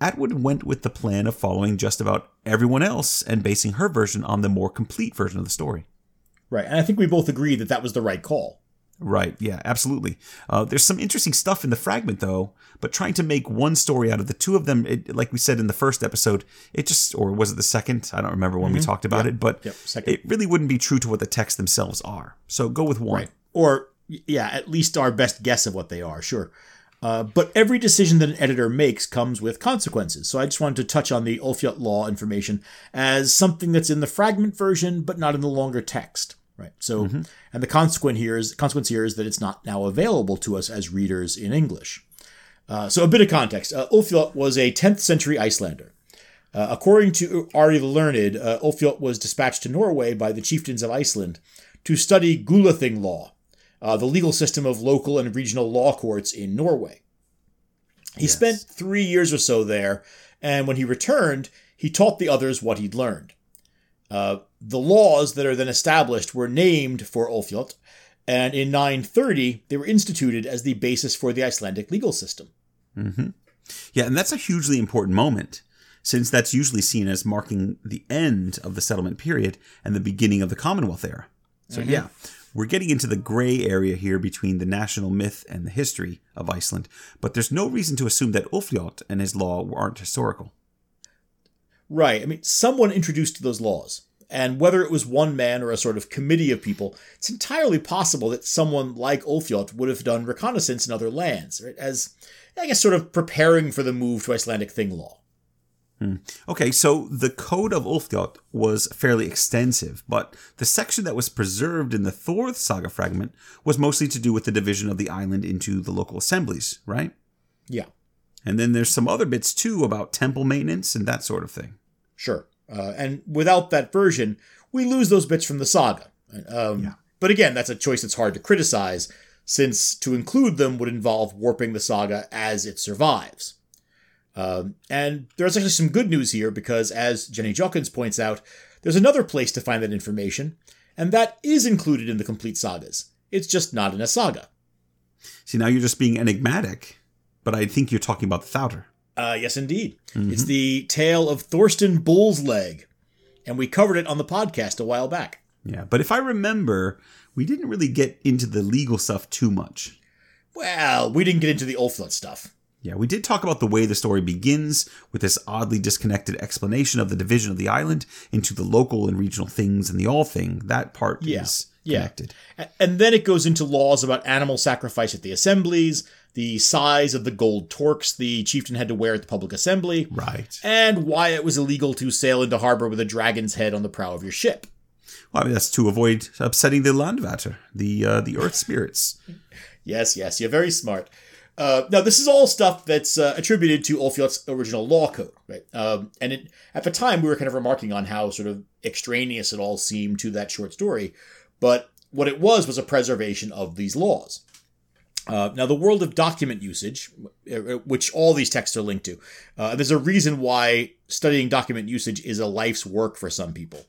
Attwood went with the plan of following just about everyone else and basing her version on the more complete version of the story. Right, and I think we both agree that that was the right call. Right, yeah, absolutely. Uh, there's some interesting stuff in the fragment, though, but trying to make one story out of the two of them, it, like we said in the first episode, it just, or was it the second? I don't remember when we talked about it, but Mm-hmm. Yep, it really wouldn't be true to what the texts themselves are. So go with one. Right. Or, yeah, at least our best guess of what they are, sure. Uh, but every decision that an editor makes comes with consequences. So I just wanted to touch on the Ulfljot law information as something that's in the fragment version, but not in the longer text. Right. So, and the consequence here is consequence here is that it's not now available to us as readers in English. Uh, so a bit of context: uh, Ulfljot was a 10th century Icelander. Uh, according to Ari the Learned, uh, was dispatched to Norway by the chieftains of Iceland to study Gulathing law, uh, the legal system of local and regional law courts in Norway. He spent three years or so there, and when he returned, he taught the others what he'd learned. Uh, the laws that are then established were named for Ulfljot, and in 930 they were instituted as the basis for the Icelandic legal system. Mm-hmm. Yeah, and that's a hugely important moment, since that's usually seen as marking the end of the settlement period and the beginning of the Commonwealth era. So, mm-hmm. yeah, we're getting into the gray area here between the national myth and the history of Iceland, but there's no reason to assume that Ulfljot and his law aren't historical. Right. I mean, someone introduced those laws. And whether it was one man or a sort of committee of people, it's entirely possible that someone like Ulfljot would have done reconnaissance in other lands, right? As, I guess, sort of preparing for the move to Icelandic Thing law. Hmm. Okay, so the Code of Ulfljot was fairly extensive, but the section that was preserved in the Thorth saga fragment was mostly to do with the division of the island into the local assemblies, right? Yeah, And then there's some other bits too about temple maintenance and that sort of thing. sure. Uh, and without that version, we lose those bits from the saga. Um, But again, that's a choice that's hard to criticize, since to include them would involve warping the saga as it survives. Um, and there's actually some good news here because, as Jenny Jochens points out, there's another place to find that information, and that is included in the complete sagas. It's just not in a saga. See, now you're just being enigmatic, but I think you're talking about the Thouter. Uh, yes, indeed. It's the tale of Thorstein Bull's Leg, and we covered it on the podcast a while back. Yeah, but if I remember, we didn't really get into the legal stuff too much. Well, we didn't get into the Ulfljot stuff. Yeah, we did talk about the way the story begins with this oddly disconnected explanation of the division of the island into the local and regional things and the all thing. That part Yeah, is yeah. connected. And then it goes into laws about animal sacrifice at the assemblies, the size of the gold torques the chieftain had to wear at the public assembly, Right. and why it was illegal to sail into harbor with a dragon's head on the prow of your ship. Well, I mean, that's to avoid upsetting the landvættir, the uh, the earth spirits. Yes, yes, you're very smart. Uh, now, this is all stuff that's uh, attributed to Ulfljot's original law code, right? Um, and it, at the time, we were kind of remarking on how sort of extraneous it all seemed to that short story. But what it was was a preservation of these laws. Uh, now, the world of document usage, uh, which all these texts are linked to, uh, there's a reason why studying document usage is a life's work for some people.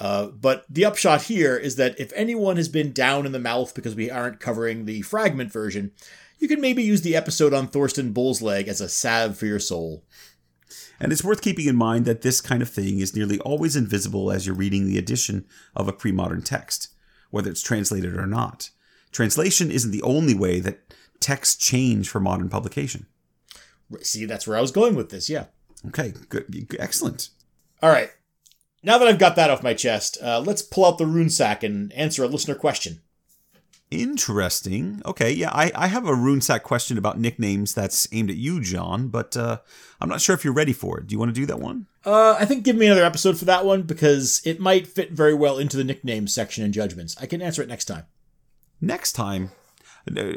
Uh, but the upshot here is that if anyone has been down in the mouth because we aren't covering the fragment version, you can maybe use the episode on Thorstein Bull's leg as a salve for your soul. And it's worth keeping in mind that this kind of thing is nearly always invisible as you're reading the edition of a pre modern text, whether it's translated or not. Translation isn't the only way that texts change for modern publication. See, that's where I was going with this, yeah. Okay, good, excellent. All right. Now that I've got that off my chest, uh, let's pull out the rune sack and answer a listener question. Interesting. Okay, yeah, I, I have a rune sack question about nicknames that's aimed at you, John, but uh, I'm not sure if you're ready for it. Do you want to do that one? Uh, I think give me another episode for that one because it might fit very well into the nickname section in Judgments. I can answer it next time. Next time.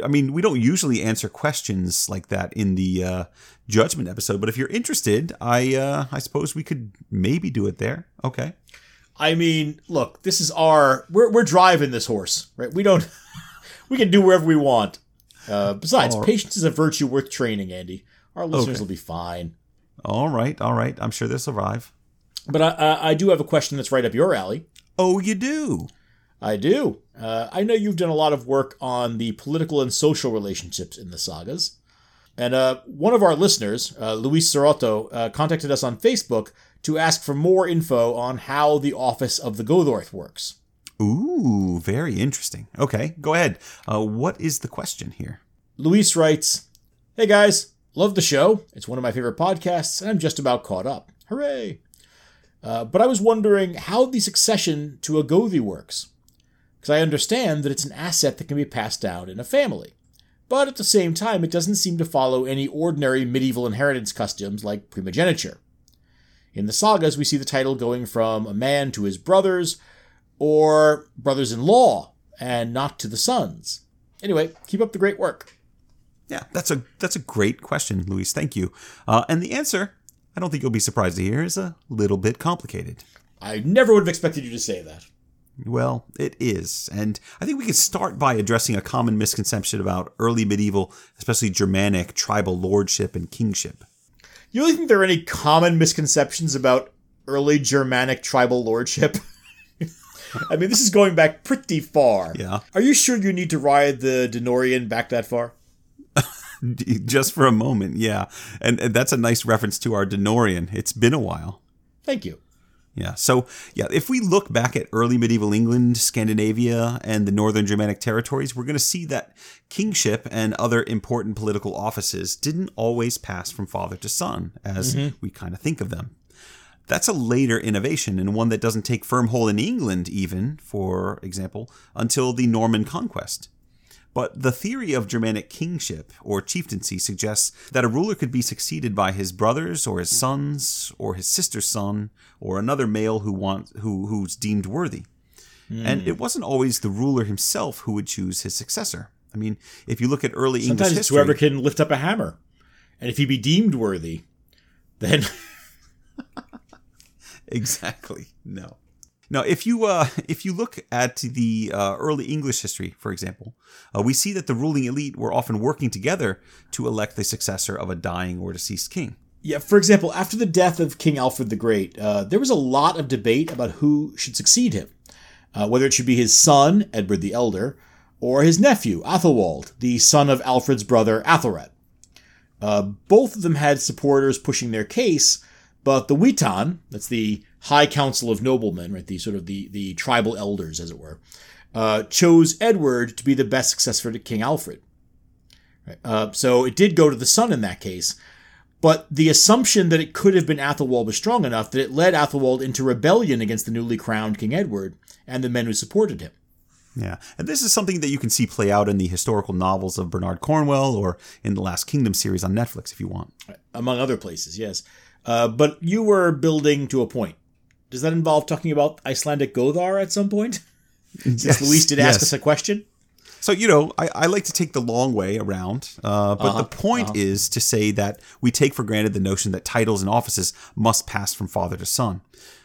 I mean, we don't usually answer questions like that in the uh, judgment episode, but if you're interested, I uh, I suppose we could maybe do it there. Okay. I mean, look, this is our we're we're driving this horse, right? We don't [laughs] we can do wherever we want. Uh, besides, right. patience is a virtue worth training, Andy. Our listeners Okay. will be fine. All right, all right. I'm sure they'll survive. But I, I, I do have a question that's right up your alley. Oh, you do? I do. Uh, I know you've done a lot of work on the political and social relationships in the sagas. And uh, one of our listeners, uh, Luis Serotto, uh, contacted us on Facebook to ask for more info on how the office of the Gothorth works. Ooh, very interesting. Okay, go ahead. Uh, what is the question here? Luis writes, Hey guys, love the show. It's one of my favorite podcasts, and I'm just about caught up. Hooray! Uh, but I was wondering how the succession to a Gothi works. Because I understand that it's an asset that can be passed down in a family. But at the same time, it doesn't seem to follow any ordinary medieval inheritance customs like primogeniture. In the sagas, we see the title going from a man to his brothers, or brothers in law, and not to the sons. Anyway, keep up the great work. Yeah, that's a that's a great question, Luis. Thank you. Uh, and the answer, I don't think you'll be surprised to hear, is a little bit complicated. I never would have expected you to say that. Well, it is. And I think we can start by addressing a common misconception about early medieval, especially Germanic, tribal lordship and kingship. You really think there are any common misconceptions about early Germanic tribal lordship? [laughs] I mean, this is going back pretty far. Yeah. Are you sure you need to ride the Denorian back that far? [laughs] Just for a moment, yeah. And, and that's a nice reference to our DeNorean. It's been a while. Thank you. Yeah. So, yeah, if we look back at early medieval England, Scandinavia, and the northern Germanic territories, we're going to see that kingship and other important political offices didn't always pass from father to son, as mm-hmm. we kind of think of them. That's a later innovation and one that doesn't take firm hold in England, even, for example, until the Norman conquest. But the theory of Germanic kingship or chieftaincy suggests that a ruler could be succeeded by his brothers or his sons or his sister's son or another male who want, who who's deemed worthy. And hmm. it wasn't always the ruler himself who would choose his successor. I mean, if you look at early Sometimes English it's history, whoever can lift up a hammer. And if he be deemed worthy, then [laughs] exactly no now if you uh [laughs] if you look at the uh, early english history for example uh, we see that the ruling elite were often working together to elect the successor of a dying or deceased king Yeah, for example, after the death of King Alfred the Great, uh, there was a lot of debate about who should succeed him, uh, whether it should be his son, Edward the Elder, or his nephew, Athelwald, the son of Alfred's brother, Athelred. Uh, both of them had supporters pushing their case, but the Witan, that's the High Council of Noblemen, right, the sort of the, the tribal elders, as it were, uh, chose Edward to be the best successor to King Alfred. Right? Uh, so it did go to the son in that case, but the assumption that it could have been Athelwald was strong enough that it led Athelwald into rebellion against the newly crowned King Edward and the men who supported him. yeah and this is something that you can see play out in the historical novels of bernard cornwell or in the last kingdom series on netflix if you want among other places, yes. Uh, but you were building to a point. Does that involve talking about Icelandic Gothar at some point? [laughs] Since Yes, Luis did ask us a question. So, you know, I, I like to take the long way around, uh, but the point is to say that we take for granted the notion that titles and offices must pass from father to son.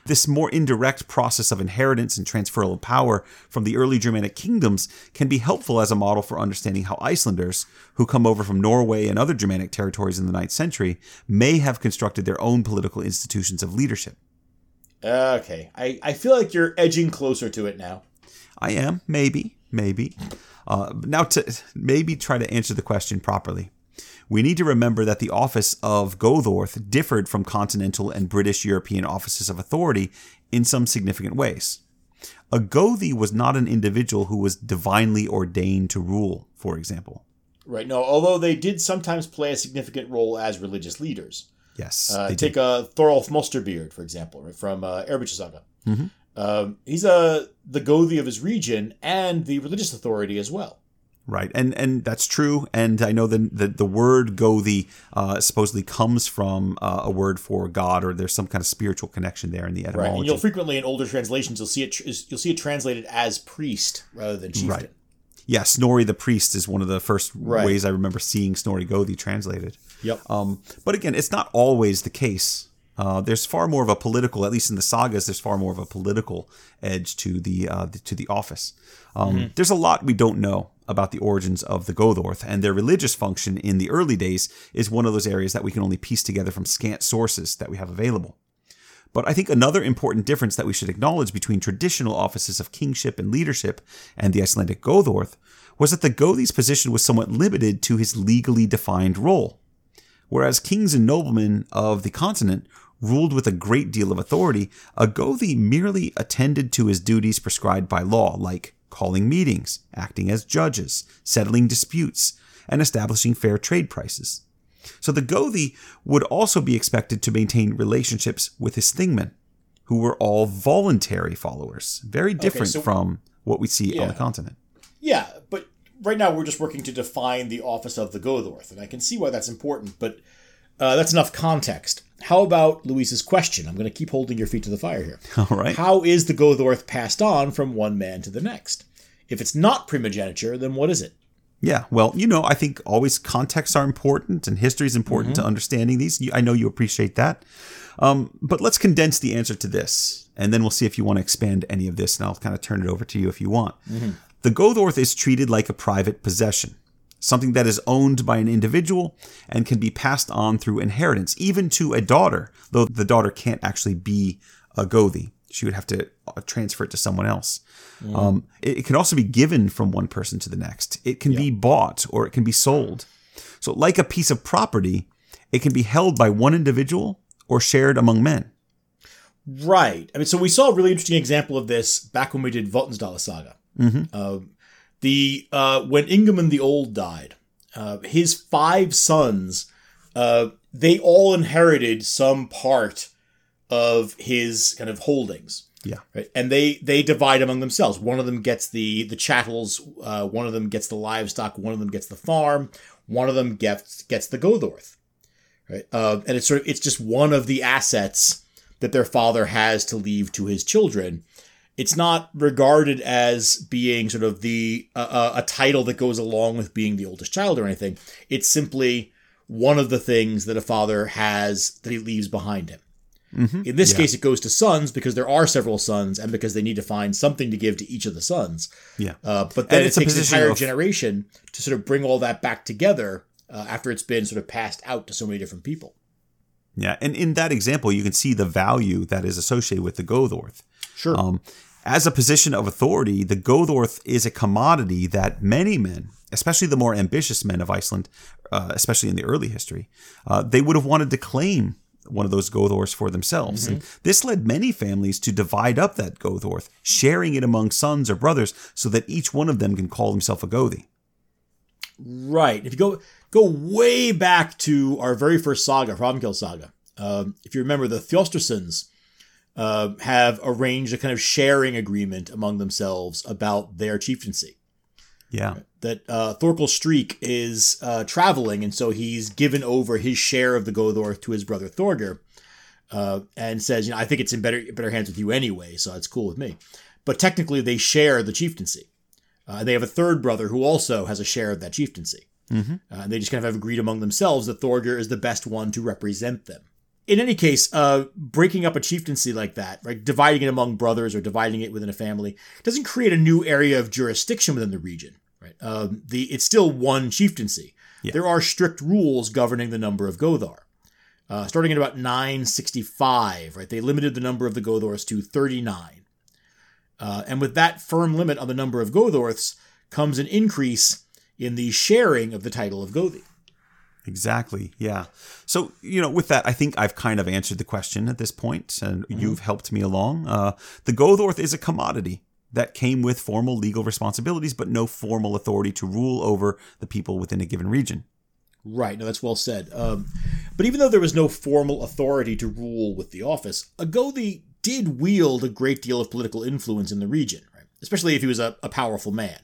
This more indirect process of inheritance and transferal of power from the early Germanic kingdoms can be helpful as a model for understanding how Icelanders, who come over from Norway and other Germanic territories in the 9th century, may have constructed their own political institutions of leadership. Okay, I, I feel like you're edging closer to it now. I am, maybe, maybe. Uh, now, to maybe try to answer the question properly, we need to remember that the office of Gothorth differed from continental and British European offices of authority in some significant ways. A Gothi was not an individual who was divinely ordained to rule, for example. Right, no, although they did sometimes play a significant role as religious leaders. Yes, Uh, take uh, Thorolf Mosterbeard, for example, right, from uh, Saga. Mhm. Um, he's uh, the Gothi of his region and the religious authority as well. Right, and and that's true. And I know the the, the word Gothi uh, supposedly comes from uh, a word for God, or there's some kind of spiritual connection there in the Right, etymology. and you'll frequently in older translations you'll see it tr- you'll see it translated as priest rather than chieftain. Right. Yeah, Snorri the priest is one of the first Right. ways I remember seeing Snorri Gothi translated. Yep. Um, but again, it's not always the case. Uh, there's far more of a political, at least in the sagas, there's far more of a political edge to the, uh, the to the office. Um, There's a lot we don't know about the origins of the Gothorth, and their religious function in the early days is one of those areas that we can only piece together from scant sources that we have available. But I think another important difference that we should acknowledge between traditional offices of kingship and leadership and the Icelandic Gothorth was that the Gothi's position was somewhat limited to his legally defined role. Whereas kings and noblemen of the continent ruled with a great deal of authority, a Gothi merely attended to his duties prescribed by law, like calling meetings, acting as judges, settling disputes, and establishing fair trade prices. So the Gothi would also be expected to maintain relationships with his thingmen, who were all voluntary followers, very different so- from what we see on the continent. Yeah, but right now we're just working to define the office of the Gothorth, and I can see why that's important, but uh, that's enough context. How about Luis's question? I'm going to keep holding your feet to the fire here. [laughs] All right. How is the Gothorth passed on from one man to the next? If it's not primogeniture, then what is it? Yeah, well, you know, I think always contexts are important and history is important to understanding these. I know you appreciate that. Um, but let's condense the answer to this, and then we'll see if you want to expand any of this, and I'll kind of turn it over to you if you want. The Gothorth is treated like a private possession, something that is owned by an individual and can be passed on through inheritance, even to a daughter, though the daughter can't actually be a Gothi. She would have to uh, transfer it to someone else. Um, it, it can also be given from one person to the next. It can be bought or it can be sold. So, like a piece of property, it can be held by one individual or shared among men. Right. I mean, so we saw a really interesting example of this back when we did Vatnsdæla Saga. Uh, the uh, when Ingimund the Old died, uh, his five sons, uh, they all inherited some part of his kind of holdings. Yeah. Right. And they they divide among themselves. One of them gets the the chattels. Uh, one of them gets the livestock. One of them gets the farm. One of them gets gets the Gothorth. Right. Uh, and it's sort of it's just one of the assets that their father has to leave to his children. It's not regarded as being sort of the uh, a title that goes along with being the oldest child or anything. It's simply one of the things that a father has that he leaves behind him. In this Yeah. case, it goes to sons because there are several sons, and because they need to find something to give to each of the sons. Yeah. Uh, but then And it takes an entire of- generation to sort of bring all that back together uh, after it's been sort of passed out to so many different people. Yeah. And in that example, you can see the value that is associated with the Gothorth. Sure. Um, as a position of authority, the Gothorth is a commodity that many men, especially the more ambitious men of Iceland, uh, especially in the early history, uh, they would have wanted to claim one of those Gothorths for themselves. And this led many families to divide up that Gothorth, sharing it among sons or brothers so that each one of them can call himself a Gothi. Right. If you go go way back to our very first saga, Hrafnkel saga, um, if you remember, the Thjostarssons uh, have arranged a kind of sharing agreement among themselves about their chieftaincy. Yeah. That uh, Thorkel Streak is uh, traveling, and so he's given over his share of the Gothorth to his brother Thorgeir, uh, and says, "You know, I think it's in better better hands with you anyway, so it's cool with me." But technically, they share the chieftaincy. Uh, and they have a third brother who also has a share of that chieftaincy. Uh, and they just kind of have agreed among themselves that Thorgeir is the best one to represent them. In any case, uh, breaking up a chieftaincy like that, right, dividing it among brothers or dividing it within a family, doesn't create a new area of jurisdiction within the region. Right, um, the it's still one chieftaincy. There are strict rules governing the number of Gothar. Uh, starting at about 965, right, they limited the number of the Gothorths to 39. Uh, and with that firm limit on the number of Gothorths comes an increase in the sharing of the title of Gothi. Exactly. Yeah. So, you know, with that, I think I've kind of answered the question at this point, and Mm-hmm. you've helped me along. Uh, the Gothorth is a commodity that came with formal legal responsibilities, but no formal authority to rule over the people within a given region. Right, no, that's well said. Um, but even though there was no formal authority to rule with the office, a Gothi did wield a great deal of political influence in the region, right? especially if he was a, a powerful man.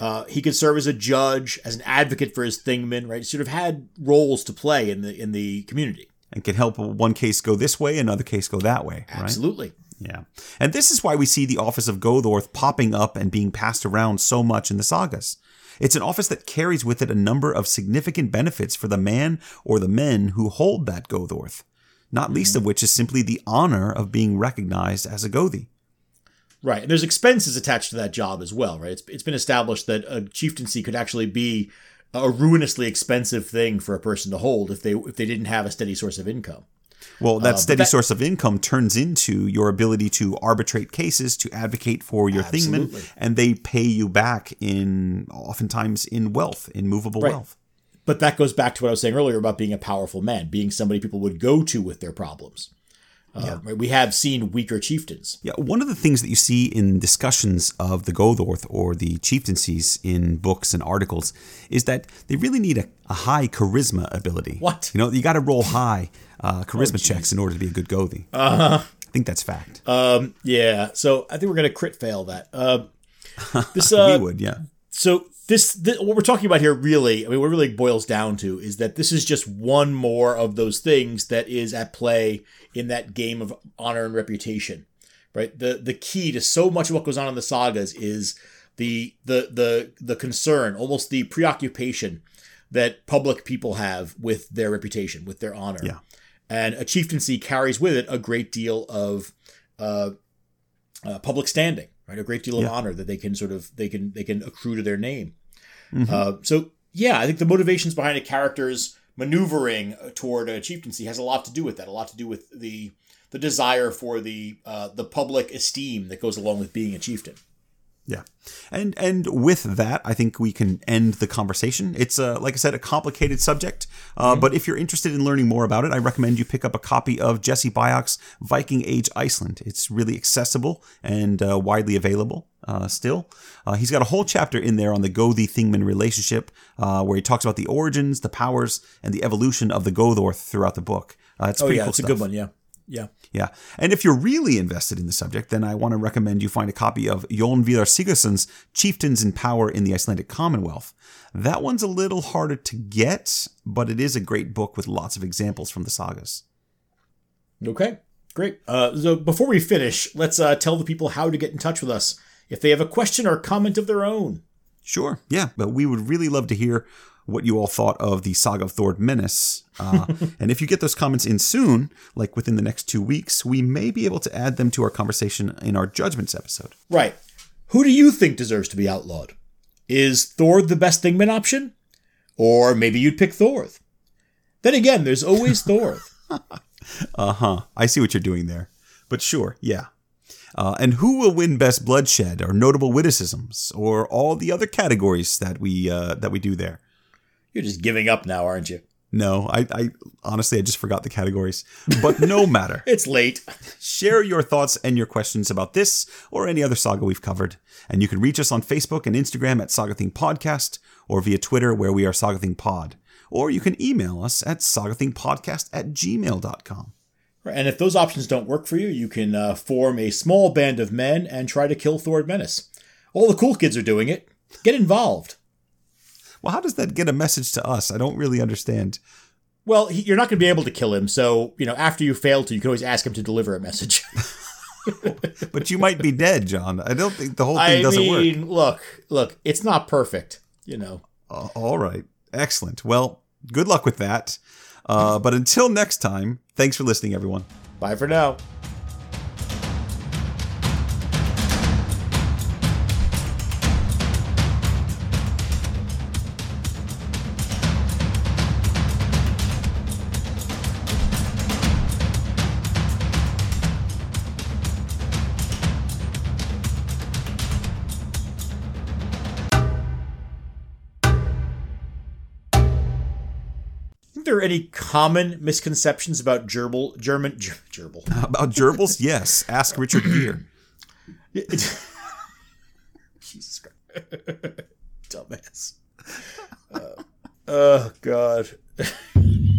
Uh, he could serve as a judge, as an advocate for his thingmen, right? He sort of had roles to play in the in the community. And can help one case go this way, another case go that way, right? Absolutely. Yeah. And this is why we see the office of Gothorth popping up and being passed around so much in the sagas. It's an office that carries with it a number of significant benefits for the man or the men who hold that Gothorth, not least of which is simply the honor of being recognized as a Gothi. Right. And there's expenses attached to that job as well, right? It's, it's been established that a chieftaincy could actually be a ruinously expensive thing for a person to hold if they if they didn't have a steady source of income. Well, that uh, but steady that- source of income turns into your ability to arbitrate cases, to advocate for your Absolutely. thingmen, and they pay you back in oftentimes in wealth, in movable Right. wealth. But that goes back to what I was saying earlier about being a powerful man, being somebody people would go to with their problems. Uh? We have seen weaker chieftains. Yeah, one of the things that you see in discussions of the Gothorth or the chieftaincies in books and articles is that they really need a, a high charisma ability. What? You know, you got to roll high uh, charisma checks in order to be a good Gothi. Uh-huh. I think that's fact. Um, yeah. So I think we're gonna crit fail that. [laughs] Uh, this uh, we would, yeah. so this, this what we're talking about here really i mean what it really boils down to is that this is just one more of those things that is at play in that game of honor and reputation right the the key to so much of what goes on in the sagas is the the the the concern almost the preoccupation that public people have with their reputation with their honor Yeah. and a chieftaincy carries with it a great deal of uh, uh, public standing, right? A great deal of Yeah. honor that they can sort of they can they can accrue to their name. Uh, so yeah, I think the motivations behind a character's maneuvering toward a chieftaincy has a lot to do with that. A lot to do with the the desire for the uh, the public esteem that goes along with being a chieftain. Yeah. And and with that, I think we can end the conversation. It's uh, like I said, a complicated subject. Uh, But if you're interested in learning more about it, I recommend you pick up a copy of Jesse Byock's Viking Age Iceland. It's really accessible and uh, widely available uh, still. Uh, he's got a whole chapter in there on the Gothi Thingman relationship, uh, where he talks about the origins, the powers, and the evolution of the Gothorth throughout the book. Uh, it's Oh pretty yeah, cool it's a good one. Yeah, yeah. Yeah. And if you're really invested in the subject, then I want to recommend you find a copy of Jon Vidar Sigurdsson's Chieftains in Power in the Icelandic Commonwealth. That one's a little harder to get, but it is a great book with lots of examples from the sagas. Okay, great. Uh, so before we finish, let's uh, tell the people how to get in touch with us if they have a question or comment of their own. Sure, yeah, but we would really love to hear what you all thought of the Saga of Thord Menace. Uh, [laughs] and if you get those comments in soon, like within the next two weeks, we may be able to add them to our conversation in our Judgments episode. Right. Who do you think deserves to be outlawed? Is Thor the best Thingman option? Or maybe you'd pick Thorth. Then again, there's always [laughs] Thorth. Uh huh. I see what you're doing there. But sure, yeah. Uh, and who will win best bloodshed or notable witticisms or all the other categories that we uh, that we do there? You're just giving up now, aren't you? No, I, I honestly I just forgot the categories. But no [laughs] matter. It's late. Share your thoughts and your questions about this or any other saga we've covered. And you can reach us on Facebook and Instagram at Saga Thing Podcast or via Twitter where we are Saga Thing Pod. Or you can email us at sagathingpodcast at gmail.com. And if those options don't work for you, you can uh, form a small band of men and try to kill Thord Menace. All the cool kids are doing it. Get involved. Well, how does that get a message to us? I don't really understand. Well, he, you're not going to be able to kill him, so you know after you fail to, you can always ask him to deliver a message. [laughs] But you might be dead, John. I don't think the whole thing I doesn't work. I mean, look, look, it's not perfect, you know. Uh, all right. Excellent. Well, good luck with that. Uh, but until next time, thanks for listening, everyone. Bye for now. Any common misconceptions about gerbil, German, ger, gerbil? [laughs] About gerbils? yes. Ask Richard Gere. [clears throat] Jesus Christ. [laughs] Dumbass. Uh, oh, God. [laughs]